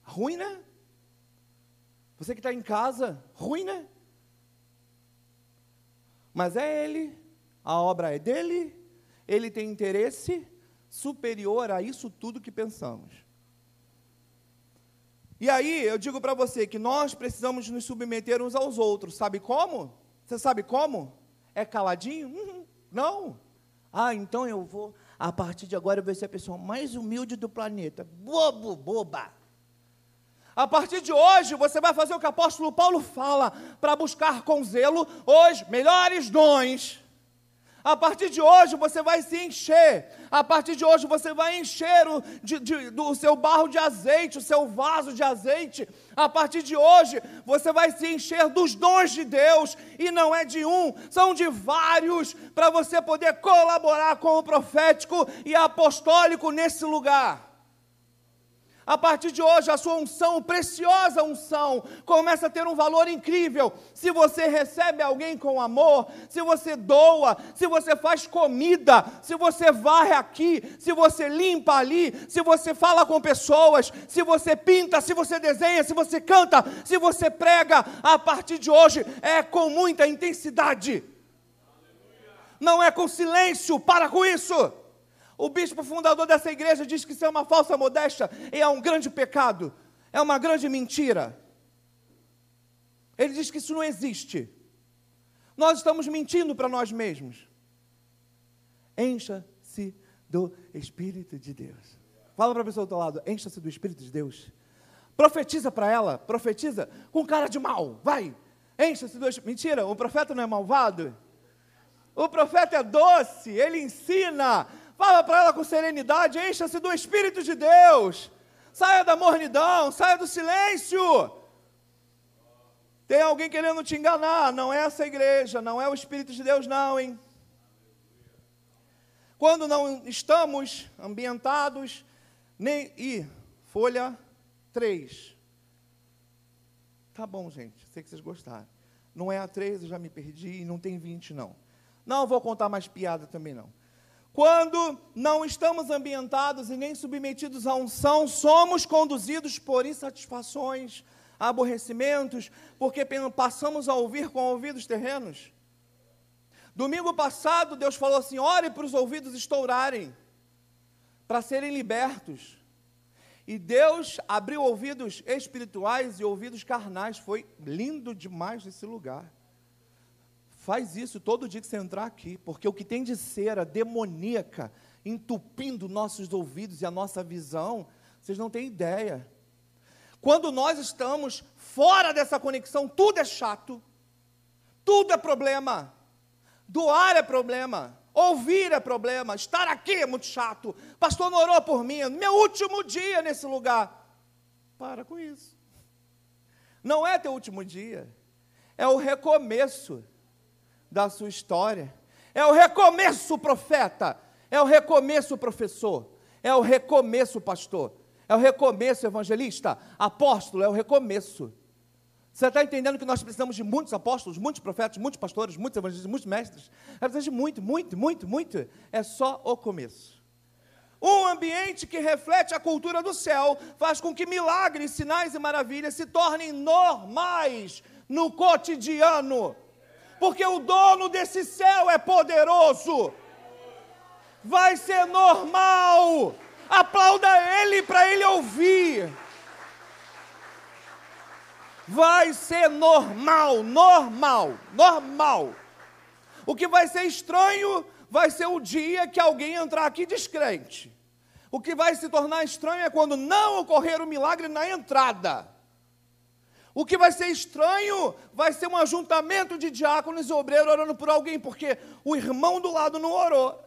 Ruim, né? Você que está em casa, ruim, né? Mas é Ele, a obra é dele, Ele tem interesse superior a isso tudo que pensamos. E aí eu digo para você que nós precisamos nos submeter uns aos outros. Sabe como? Você sabe como? É caladinho? Uhum. Não. Ah, então eu vou, a partir de agora, eu vou ser a pessoa mais humilde do planeta. Bobo, boba. A partir de hoje, você vai fazer o que o apóstolo Paulo fala, para buscar com zelo os melhores dons a partir de hoje você vai se encher. A partir de hoje você vai encher o, de, de, do seu barro de azeite, o seu vaso de azeite. A partir de hoje você vai se encher dos dons de Deus. E não é de um, são de vários, para você poder colaborar com o profético e apostólico nesse lugar. A partir de hoje, a sua unção, preciosa unção, começa a ter um valor incrível. Se você recebe alguém com amor, se você doa, se você faz comida, se você varre aqui, se você limpa ali, se você fala com pessoas, se você pinta, se você desenha, se você canta, se você prega, a partir de hoje é com muita intensidade. Não é com silêncio, para com isso. O bispo fundador dessa igreja diz que isso é uma falsa modéstia e é um grande pecado, é uma grande mentira. Ele diz que isso não existe. Nós estamos mentindo para nós mesmos. Encha-se do Espírito de Deus. Fala para a pessoa do teu lado, encha-se do Espírito de Deus. Profetiza para ela, profetiza com cara de mal, vai. Encha-se do Espírito. Mentira, o profeta não é malvado. O profeta é doce, ele ensina, Fala para ela com serenidade, encha-se do Espírito de Deus. Saia da mornidão, saia do silêncio. Tem alguém querendo te enganar, não é essa igreja, não é o Espírito de Deus, não, hein? Quando não estamos ambientados, nem. E, folha 3. Tá bom, gente, sei que vocês gostaram. Não é a 3, eu já me perdi, não tem 20, não. Não vou contar mais piada também, não. Quando não estamos ambientados e nem submetidos à unção, somos conduzidos por insatisfações, aborrecimentos, porque passamos a ouvir com ouvidos terrenos. Domingo passado, Deus falou assim: ore para os ouvidos estourarem, para serem libertos. E Deus abriu ouvidos espirituais e ouvidos carnais. Foi lindo demais esse lugar. Faz isso todo dia que você entrar aqui, porque o que tem de cera demoníaca entupindo nossos ouvidos e a nossa visão, vocês não têm ideia. Quando nós estamos fora dessa conexão, tudo é chato, tudo é problema. Doar é problema, ouvir é problema, estar aqui é muito chato. Pastor não orou por mim, meu último dia nesse lugar. Para com isso. Não é teu último dia, é o recomeço da sua história. É o recomeço, profeta. É o recomeço, professor. É o recomeço, pastor. É o recomeço, evangelista. Apóstolo, é o recomeço. Você está entendendo que nós precisamos de muitos apóstolos, muitos profetas, muitos pastores, muitos evangelistas, muitos mestres? Precisamos de muito, muito, muito, muito. É só o começo. Um ambiente que reflete a cultura do céu faz com que milagres, sinais e maravilhas se tornem normais no cotidiano porque o dono desse céu é poderoso. Vai ser normal. Aplauda ele para ele ouvir. Vai ser normal, normal, normal. O que vai ser estranho vai ser o dia que alguém entrar aqui descrente. O que vai se tornar estranho é quando não ocorrer o milagre na entrada. O que vai ser estranho vai ser um ajuntamento de diáconos e obreiros orando por alguém, porque o irmão do lado não orou.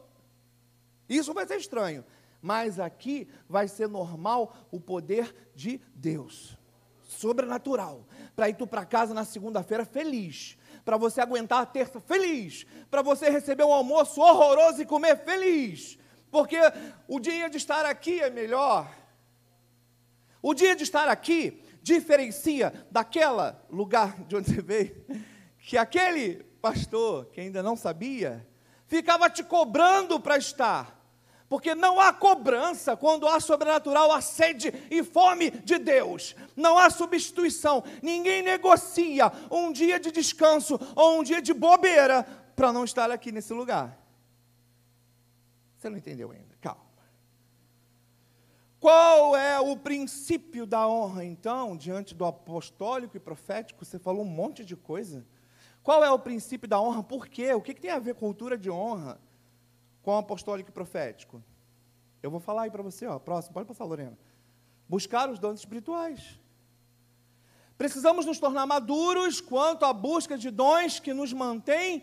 Isso vai ser estranho. Mas aqui vai ser normal o poder de Deus, sobrenatural, para ir tu para casa na segunda-feira feliz, para você aguentar a terça feliz, para você receber um almoço horroroso e comer feliz, porque o dia de estar aqui é melhor. O dia de estar aqui diferencia daquela lugar de onde você veio, que aquele pastor que ainda não sabia, ficava te cobrando para estar. Porque não há cobrança quando há sobrenatural, há sede e fome de Deus. Não há substituição. Ninguém negocia um dia de descanso ou um dia de bobeira para não estar aqui nesse lugar. Você não entendeu ainda? Qual é o princípio da honra, então, diante do apostólico e profético? Você falou um monte de coisa. Qual é o princípio da honra? Por quê? O que, que tem a ver cultura de honra com apostólico e profético? Eu vou falar aí para você, ó, próximo, pode passar, Lorena. Buscar os dons espirituais. Precisamos nos tornar maduros quanto à busca de dons que nos mantêm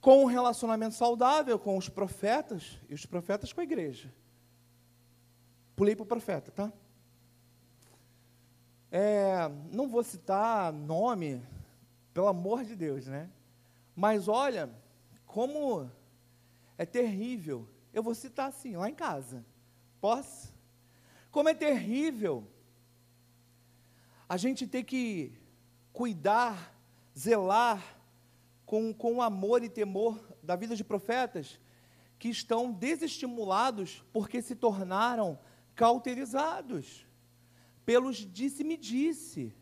com um relacionamento saudável com os profetas e os profetas com a igreja. Pulei para o profeta, tá? É, não vou citar nome, pelo amor de Deus, né? Mas olha, como é terrível. Eu vou citar assim, lá em casa. Posso? Como é terrível a gente ter que cuidar, zelar com, com amor e temor da vida de profetas que estão desestimulados porque se tornaram cauterizados pelos disse-me-disse.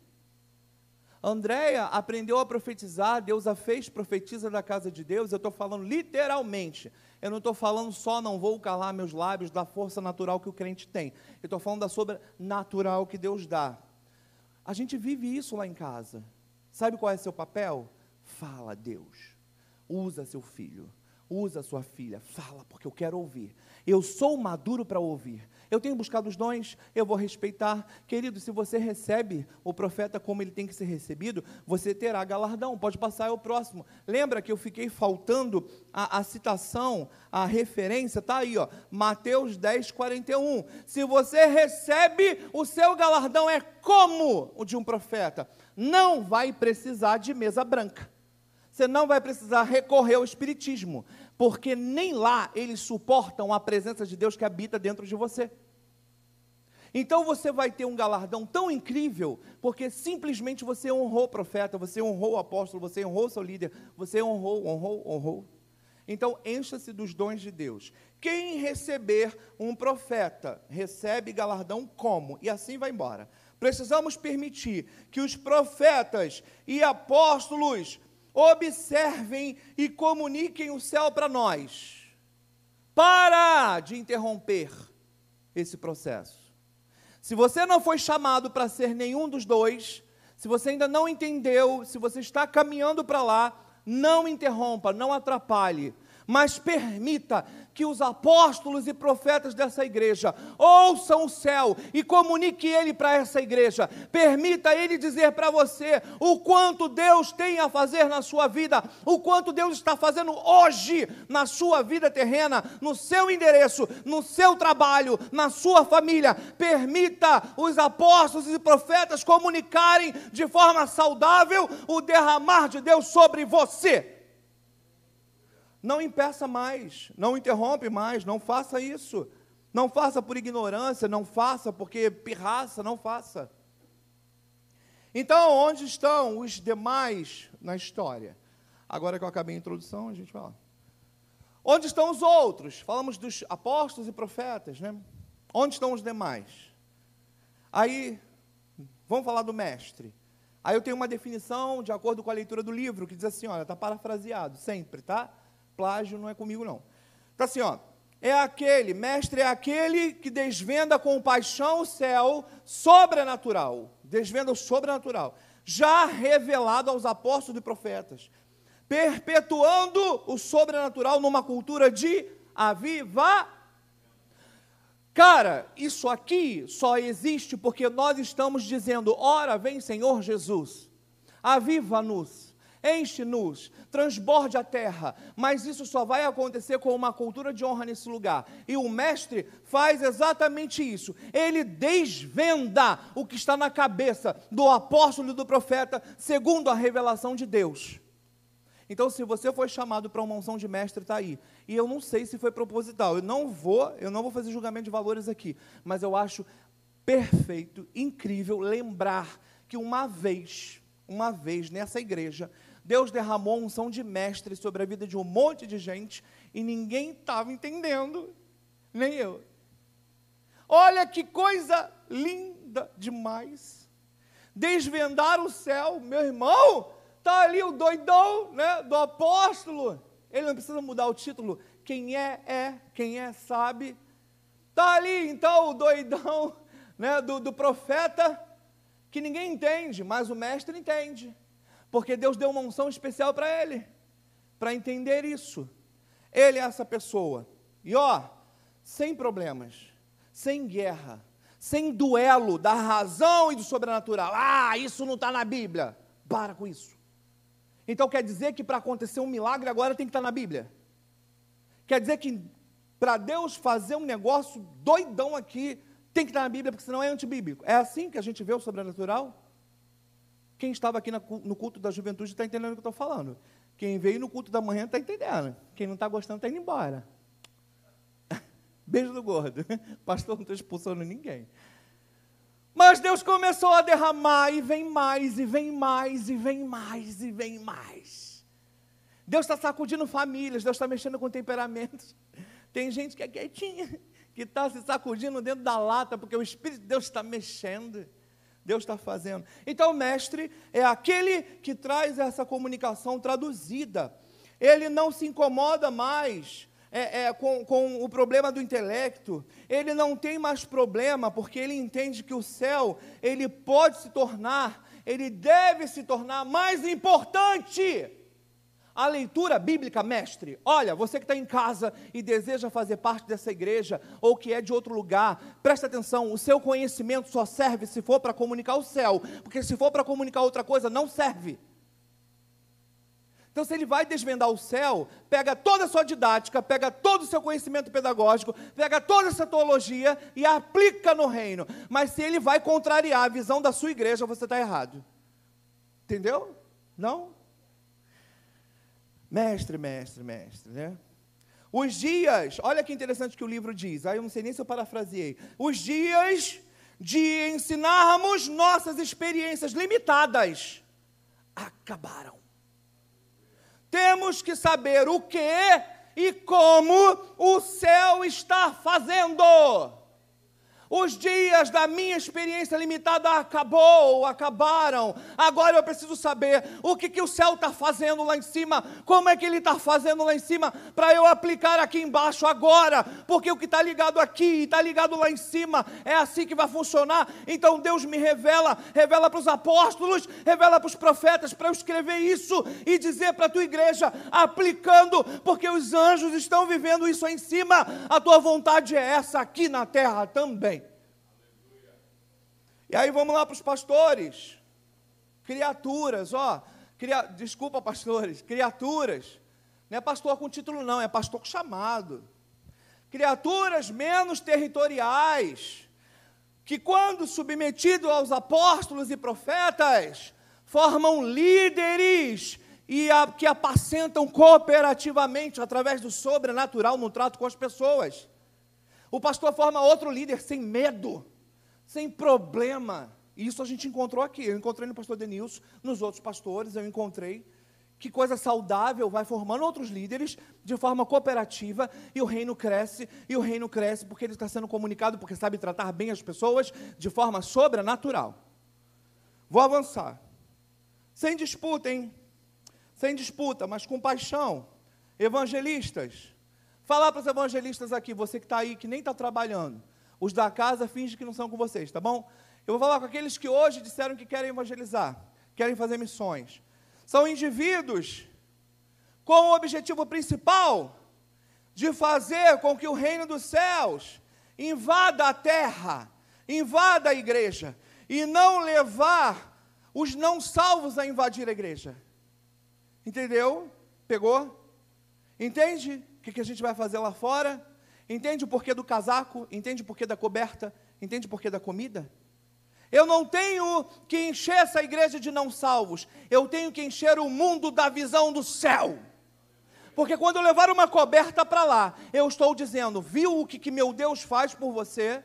Andréia aprendeu a profetizar, Deus a fez profetiza da casa de Deus, eu estou falando literalmente, eu não estou falando só não vou calar meus lábios da força natural que o crente tem, eu estou falando da sobrenatural que Deus dá. A gente vive isso lá em casa, sabe qual é seu papel? Fala, Deus, usa seu filho, usa sua filha, fala, porque eu quero ouvir. Eu sou maduro para ouvir. Eu tenho buscado os dons, eu vou respeitar. Querido, se você recebe o profeta como ele tem que ser recebido, você terá galardão. Pode passar ao próximo. Lembra que eu fiquei faltando a, a citação, a referência? Está aí, ó, Mateus 10, 41. Se você recebe, o seu galardão é como o de um profeta. Não vai precisar de mesa branca. Você não vai precisar recorrer ao espiritismo, porque nem lá eles suportam a presença de Deus que habita dentro de você. Então você vai ter um galardão tão incrível, porque simplesmente você honrou o profeta, você honrou o apóstolo, você honrou o seu líder, você honrou, honrou, honrou. Então encha-se dos dons de Deus. Quem receber um profeta, recebe galardão como? E assim vai embora. Precisamos permitir que os profetas e apóstolos observem e comuniquem o céu para nós. Para de interromper esse processo. Se você não foi chamado para ser nenhum dos dois, se você ainda não entendeu, se você está caminhando para lá, não interrompa, não atrapalhe, mas permita que os apóstolos e profetas dessa igreja ouçam o céu e comunique ele para essa igreja. Permita ele dizer para você o quanto Deus tem a fazer na sua vida, o quanto Deus está fazendo hoje na sua vida terrena, no seu endereço, no seu trabalho, na sua família. Permita os apóstolos e profetas comunicarem de forma saudável o derramar de Deus sobre você. Não impeça mais, não interrompe mais, não faça isso. Não faça por ignorância, não faça porque pirraça, não faça. Então, onde estão os demais na história? Agora que eu acabei a introdução, a gente vai lá. Onde estão os outros? Falamos dos apóstolos e profetas, né? Onde estão os demais? Aí, vamos falar do mestre. Aí eu tenho uma definição de acordo com a leitura do livro que diz assim, olha, está parafraseado sempre, tá? Plágio não é comigo, não. Está assim, ó. É aquele, mestre é aquele que desvenda com paixão o céu sobrenatural. Desvenda o sobrenatural. Já revelado aos apóstolos e profetas. Perpetuando o sobrenatural numa cultura de aviva. Cara, isso aqui só existe porque nós estamos dizendo: ora, vem Senhor Jesus, aviva-nos enche-nos, transborde a terra. Mas isso só vai acontecer com uma cultura de honra nesse lugar. E o mestre faz exatamente isso. Ele desvenda o que está na cabeça do apóstolo e do profeta, segundo a revelação de Deus. Então, se você foi chamado para uma unção de mestre, está aí. E eu não sei se foi proposital. Eu não vou, eu não vou fazer julgamento de valores aqui, mas eu acho perfeito, incrível lembrar que uma vez, uma vez nessa igreja, Deus derramou unção de mestre sobre a vida de um monte de gente e ninguém estava entendendo, nem eu. Olha que coisa linda demais. Desvendar o céu, meu irmão, está ali o doidão né, do apóstolo. Ele não precisa mudar o título. Quem é, é. Quem é, sabe. Está ali então o doidão né, do, do profeta, que ninguém entende, mas o mestre entende, porque Deus deu uma unção especial para ele, para entender isso. Ele é essa pessoa. E ó, sem problemas, sem guerra, sem duelo da razão e do sobrenatural. Ah, isso não está na Bíblia. Para com isso. Então quer dizer que para acontecer um milagre agora tem que estar tá na Bíblia. Quer dizer que para Deus fazer um negócio doidão aqui, tem que estar tá na Bíblia, porque senão é antibíblico. É assim que a gente vê o sobrenatural? Quem estava aqui no culto da juventude está entendendo o que eu estou falando. Quem veio no culto da manhã está entendendo. Quem não está gostando está indo embora. Beijo do gordo. Pastor, não estou expulsando ninguém. Mas Deus começou a derramar e vem mais, e vem mais, e vem mais, e vem mais. Deus está sacudindo famílias, Deus está mexendo com temperamentos. Tem gente que é quietinha, que está se sacudindo dentro da lata, porque o Espírito de Deus está mexendo. Deus está fazendo. Então, o mestre é aquele que traz essa comunicação traduzida. Ele não se incomoda mais é, é, com, com o problema do intelecto, ele não tem mais problema, porque ele entende que o céu, ele pode se tornar, ele deve se tornar mais importante. A leitura bíblica, mestre, olha, você que está em casa e deseja fazer parte dessa igreja, ou que é de outro lugar, presta atenção: o seu conhecimento só serve se for para comunicar o céu, porque se for para comunicar outra coisa, não serve. Então, se ele vai desvendar o céu, pega toda a sua didática, pega todo o seu conhecimento pedagógico, pega toda essa teologia e aplica no reino. Mas se ele vai contrariar a visão da sua igreja, você está errado. Entendeu? Não? Mestre, mestre, mestre, né? Os dias, olha que interessante que o livro diz, aí eu não sei nem se eu parafraseei. Os dias de ensinarmos nossas experiências limitadas acabaram. Temos que saber o que e como o céu está fazendo. Os dias da minha experiência limitada acabou, acabaram. Agora eu preciso saber o que, que o céu está fazendo lá em cima, como é que ele está fazendo lá em cima, para eu aplicar aqui embaixo agora, porque o que está ligado aqui e está ligado lá em cima é assim que vai funcionar. Então Deus me revela, revela para os apóstolos, revela para os profetas, para eu escrever isso e dizer para a tua igreja, aplicando, porque os anjos estão vivendo isso aí em cima. A tua vontade é essa aqui na terra também. E aí vamos lá para os pastores. Criaturas, ó. Cria... Desculpa, pastores. Criaturas. Não é pastor com título, não, é pastor chamado. Criaturas menos territoriais, que, quando submetido aos apóstolos e profetas, formam líderes e a, que apacentam cooperativamente através do sobrenatural no trato com as pessoas. O pastor forma outro líder sem medo sem problema. Isso a gente encontrou aqui. Eu encontrei no pastor Denilson, nos outros pastores, eu encontrei. Que coisa saudável, vai formando outros líderes de forma cooperativa e o reino cresce, e o reino cresce porque ele está sendo comunicado, porque sabe tratar bem as pessoas de forma sobrenatural. Vou avançar. Sem disputa, hein? Sem disputa, mas com paixão. Evangelistas. Falar para os evangelistas aqui, você que está aí, que nem está trabalhando. Os da casa fingem que não são com vocês, tá bom? Eu vou falar com aqueles que hoje disseram que querem evangelizar, querem fazer missões. São indivíduos com o objetivo principal de fazer com que o reino dos céus invada a terra, invada a igreja, e não levar os não salvos a invadir a igreja. Entendeu? Pegou? Entende o que a gente vai fazer lá fora? Entende o porquê do casaco? Entende o porquê da coberta? Entende o porquê da comida? Eu não tenho que encher essa igreja de não salvos, eu tenho que encher o mundo da visão do céu. Porque quando eu levar uma coberta para lá, eu estou dizendo: viu o que, que meu Deus faz por você?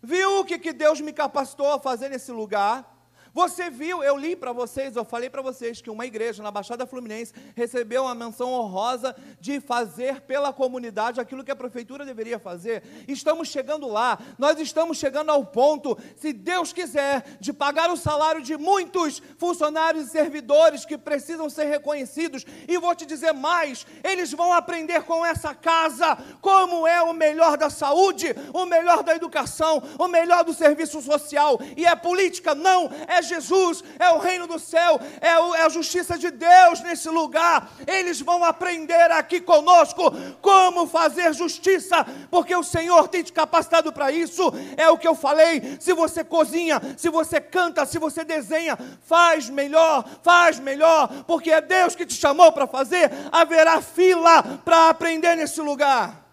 Viu o que, que Deus me capacitou a fazer nesse lugar? Você viu, eu li para vocês, eu falei para vocês que uma igreja na Baixada Fluminense recebeu uma menção honrosa de fazer pela comunidade aquilo que a prefeitura deveria fazer. Estamos chegando lá, nós estamos chegando ao ponto, se Deus quiser, de pagar o salário de muitos funcionários e servidores que precisam ser reconhecidos. E vou te dizer mais: eles vão aprender com essa casa como é o melhor da saúde, o melhor da educação, o melhor do serviço social. E é política? Não, é Jesus, é o reino do céu, é, o, é a justiça de Deus nesse lugar. Eles vão aprender aqui conosco como fazer justiça, porque o Senhor tem te capacitado para isso. É o que eu falei. Se você cozinha, se você canta, se você desenha, faz melhor, faz melhor, porque é Deus que te chamou para fazer. Haverá fila para aprender nesse lugar.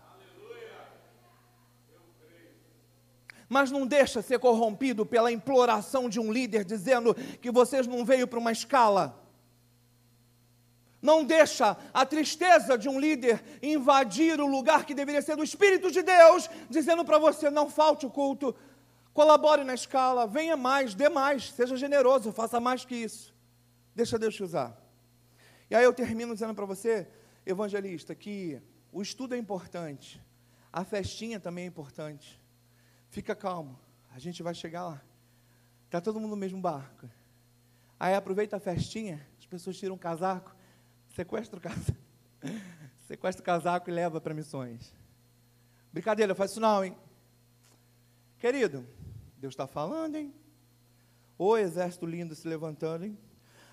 Mas não deixa ser corrompido pela imploração de um líder dizendo que vocês não veio para uma escala. Não deixa a tristeza de um líder invadir o lugar que deveria ser do Espírito de Deus, dizendo para você: não falte o culto, colabore na escala, venha mais, dê mais, seja generoso, faça mais que isso. Deixa Deus te usar. E aí eu termino dizendo para você, evangelista, que o estudo é importante, a festinha também é importante. Fica calmo, a gente vai chegar lá. Está todo mundo no mesmo barco. Aí aproveita a festinha, as pessoas tiram o casaco, sequestra o casaco, sequestra o casaco e leva para missões. Brincadeira, faz isso não, hein? Querido, Deus está falando, hein? O exército lindo se levantando, hein?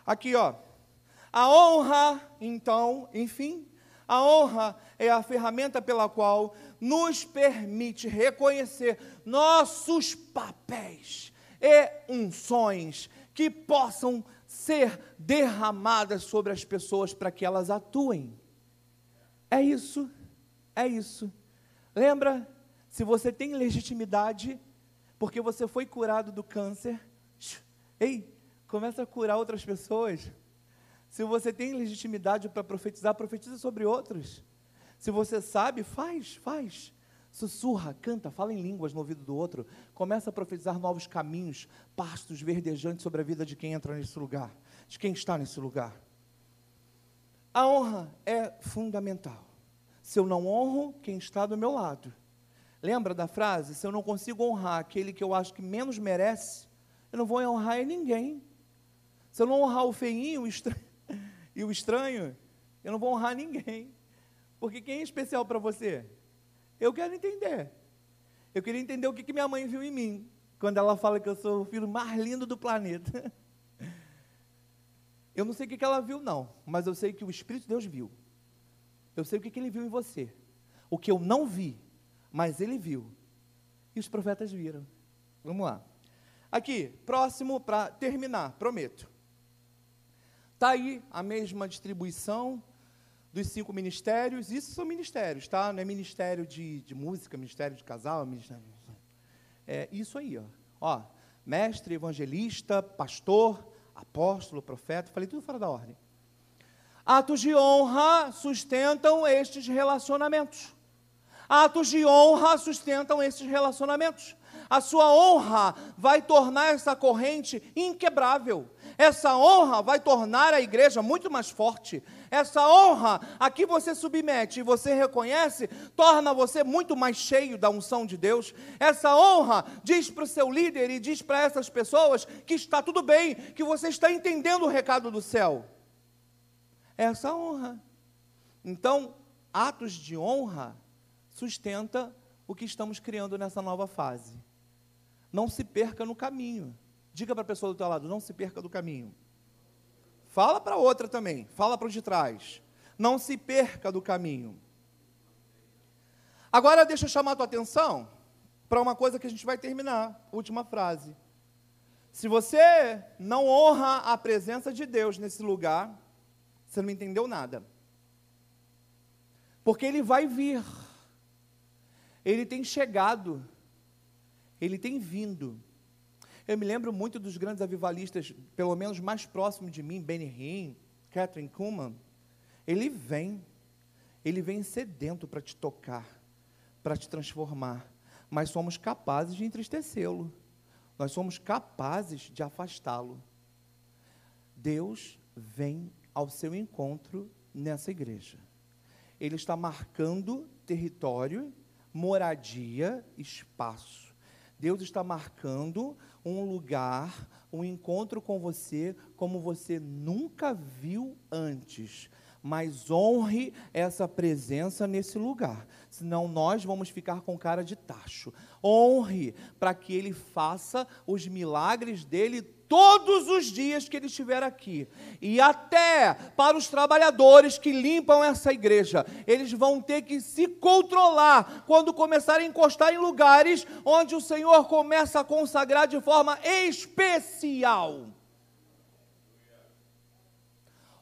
Aqui, ó. A honra, então, enfim, a honra é a ferramenta pela qual nos permite reconhecer nossos papéis e unções que possam ser derramadas sobre as pessoas para que elas atuem. É isso, é isso. Lembra? Se você tem legitimidade, porque você foi curado do câncer, ei, começa a curar outras pessoas. Se você tem legitimidade para profetizar, profetiza sobre outros. Se você sabe, faz, faz. Sussurra, canta, fala em línguas no ouvido do outro. Começa a profetizar novos caminhos, pastos verdejantes sobre a vida de quem entra nesse lugar, de quem está nesse lugar. A honra é fundamental. Se eu não honro quem está do meu lado, lembra da frase? Se eu não consigo honrar aquele que eu acho que menos merece, eu não vou honrar ninguém. Se eu não honrar o feinho, o estranho, e o estranho, eu não vou honrar ninguém. Porque quem é especial para você? Eu quero entender. Eu queria entender o que, que minha mãe viu em mim, quando ela fala que eu sou o filho mais lindo do planeta. Eu não sei o que, que ela viu, não, mas eu sei que o Espírito de Deus viu. Eu sei o que, que ele viu em você. O que eu não vi, mas ele viu. E os profetas viram. Vamos lá. Aqui, próximo para terminar, prometo. Está aí a mesma distribuição dos cinco ministérios. Isso são ministérios, tá? Não é ministério de, de música, ministério de casal, ministério. É isso aí, ó. ó. Mestre, evangelista, pastor, apóstolo, profeta. Falei tudo fora da ordem. Atos de honra sustentam estes relacionamentos. Atos de honra sustentam estes relacionamentos. A sua honra vai tornar essa corrente inquebrável. Essa honra vai tornar a igreja muito mais forte. Essa honra a que você submete e você reconhece, torna você muito mais cheio da unção de Deus. Essa honra diz para o seu líder e diz para essas pessoas que está tudo bem, que você está entendendo o recado do céu. Essa honra. Então, atos de honra sustenta o que estamos criando nessa nova fase. Não se perca no caminho. Diga para a pessoa do teu lado, não se perca do caminho. Fala para outra também, fala para o de trás. Não se perca do caminho. Agora deixa eu chamar a tua atenção para uma coisa que a gente vai terminar, última frase. Se você não honra a presença de Deus nesse lugar, você não entendeu nada. Porque ele vai vir. Ele tem chegado. Ele tem vindo. Eu me lembro muito dos grandes avivalistas, pelo menos mais próximo de mim, Benny Hinn, Catherine Kuhlman. Ele vem, ele vem sedento para te tocar, para te transformar, mas somos capazes de entristecê-lo. nós somos capazes de afastá-lo. Deus vem ao seu encontro nessa igreja. Ele está marcando território, moradia, espaço. Deus está marcando um lugar, um encontro com você como você nunca viu antes mas honre essa presença nesse lugar, senão nós vamos ficar com cara de tacho. Honre para que ele faça os milagres dele todos os dias que ele estiver aqui. E até para os trabalhadores que limpam essa igreja, eles vão ter que se controlar quando começarem a encostar em lugares onde o Senhor começa a consagrar de forma especial.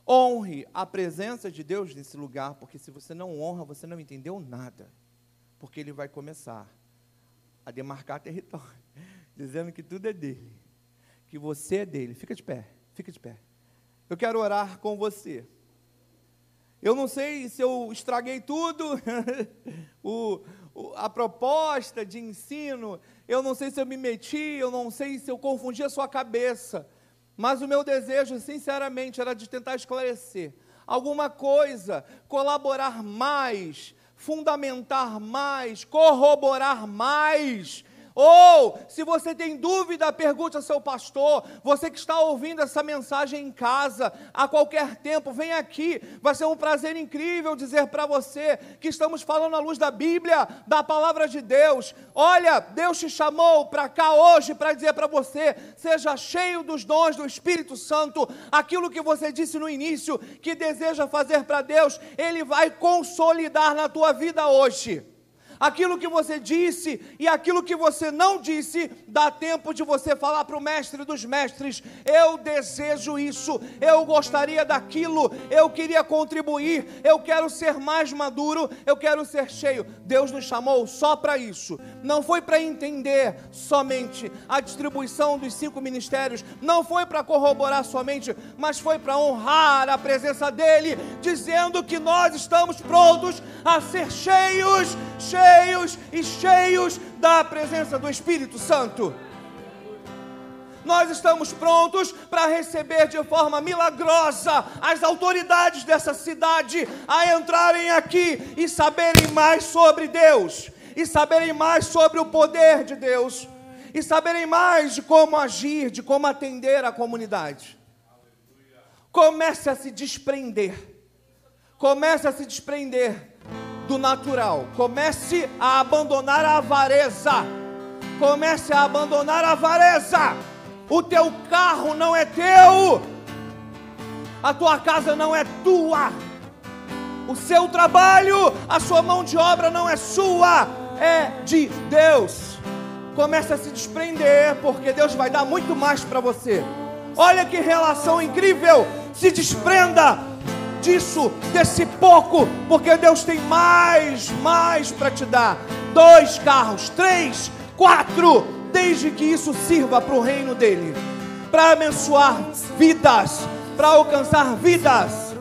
Honre a presença de Deus nesse lugar, porque se você não honra, você não entendeu nada. Porque ele vai começar a demarcar território, dizendo que tudo é dele, que você é dele. Fica de pé, fica de pé. Eu quero orar com você. Eu não sei se eu estraguei tudo, o, o, a proposta de ensino, eu não sei se eu me meti, eu não sei se eu confundi a sua cabeça. Mas o meu desejo, sinceramente, era de tentar esclarecer. Alguma coisa, colaborar mais, fundamentar mais, corroborar mais ou, se você tem dúvida, pergunte ao seu pastor. Você que está ouvindo essa mensagem em casa, a qualquer tempo, vem aqui. Vai ser um prazer incrível dizer para você que estamos falando à luz da Bíblia, da palavra de Deus. Olha, Deus te chamou para cá hoje para dizer para você: seja cheio dos dons do Espírito Santo. Aquilo que você disse no início, que deseja fazer para Deus, Ele vai consolidar na tua vida hoje aquilo que você disse e aquilo que você não disse, dá tempo de você falar para o mestre dos mestres: eu desejo isso, eu gostaria daquilo, eu queria contribuir, eu quero ser mais maduro, eu quero ser cheio. Deus nos chamou só para isso, não foi para entender somente a distribuição dos cinco ministérios, não foi para corroborar somente, mas foi para honrar a presença dEle, dizendo que nós estamos prontos a ser cheios, cheios cheios e cheios da presença do Espírito Santo. Nós estamos prontos para receber de forma milagrosa as autoridades dessa cidade a entrarem aqui e saberem mais sobre Deus, e saberem mais sobre o poder de Deus, e saberem mais de como agir, de como atender a comunidade. Comece a se desprender, comece a se desprender do natural. Comece a abandonar a avareza. Comece a abandonar a avareza. O teu carro não é teu. A tua casa não é tua. O seu trabalho, a sua mão de obra não é sua, é de Deus. Comece a se desprender, porque Deus vai dar muito mais para você. Olha que relação incrível! Se desprenda disso, desse pouco, porque Deus tem mais, mais para te dar. Dois carros, três, quatro, desde que isso sirva para o reino dele, para abençoar vidas, para alcançar vidas,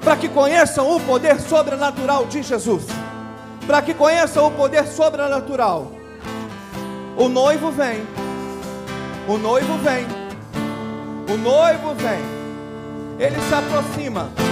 para que conheçam o poder sobrenatural de Jesus, para que conheçam o poder sobrenatural. O noivo vem, o noivo vem, o noivo vem ele se aproxima.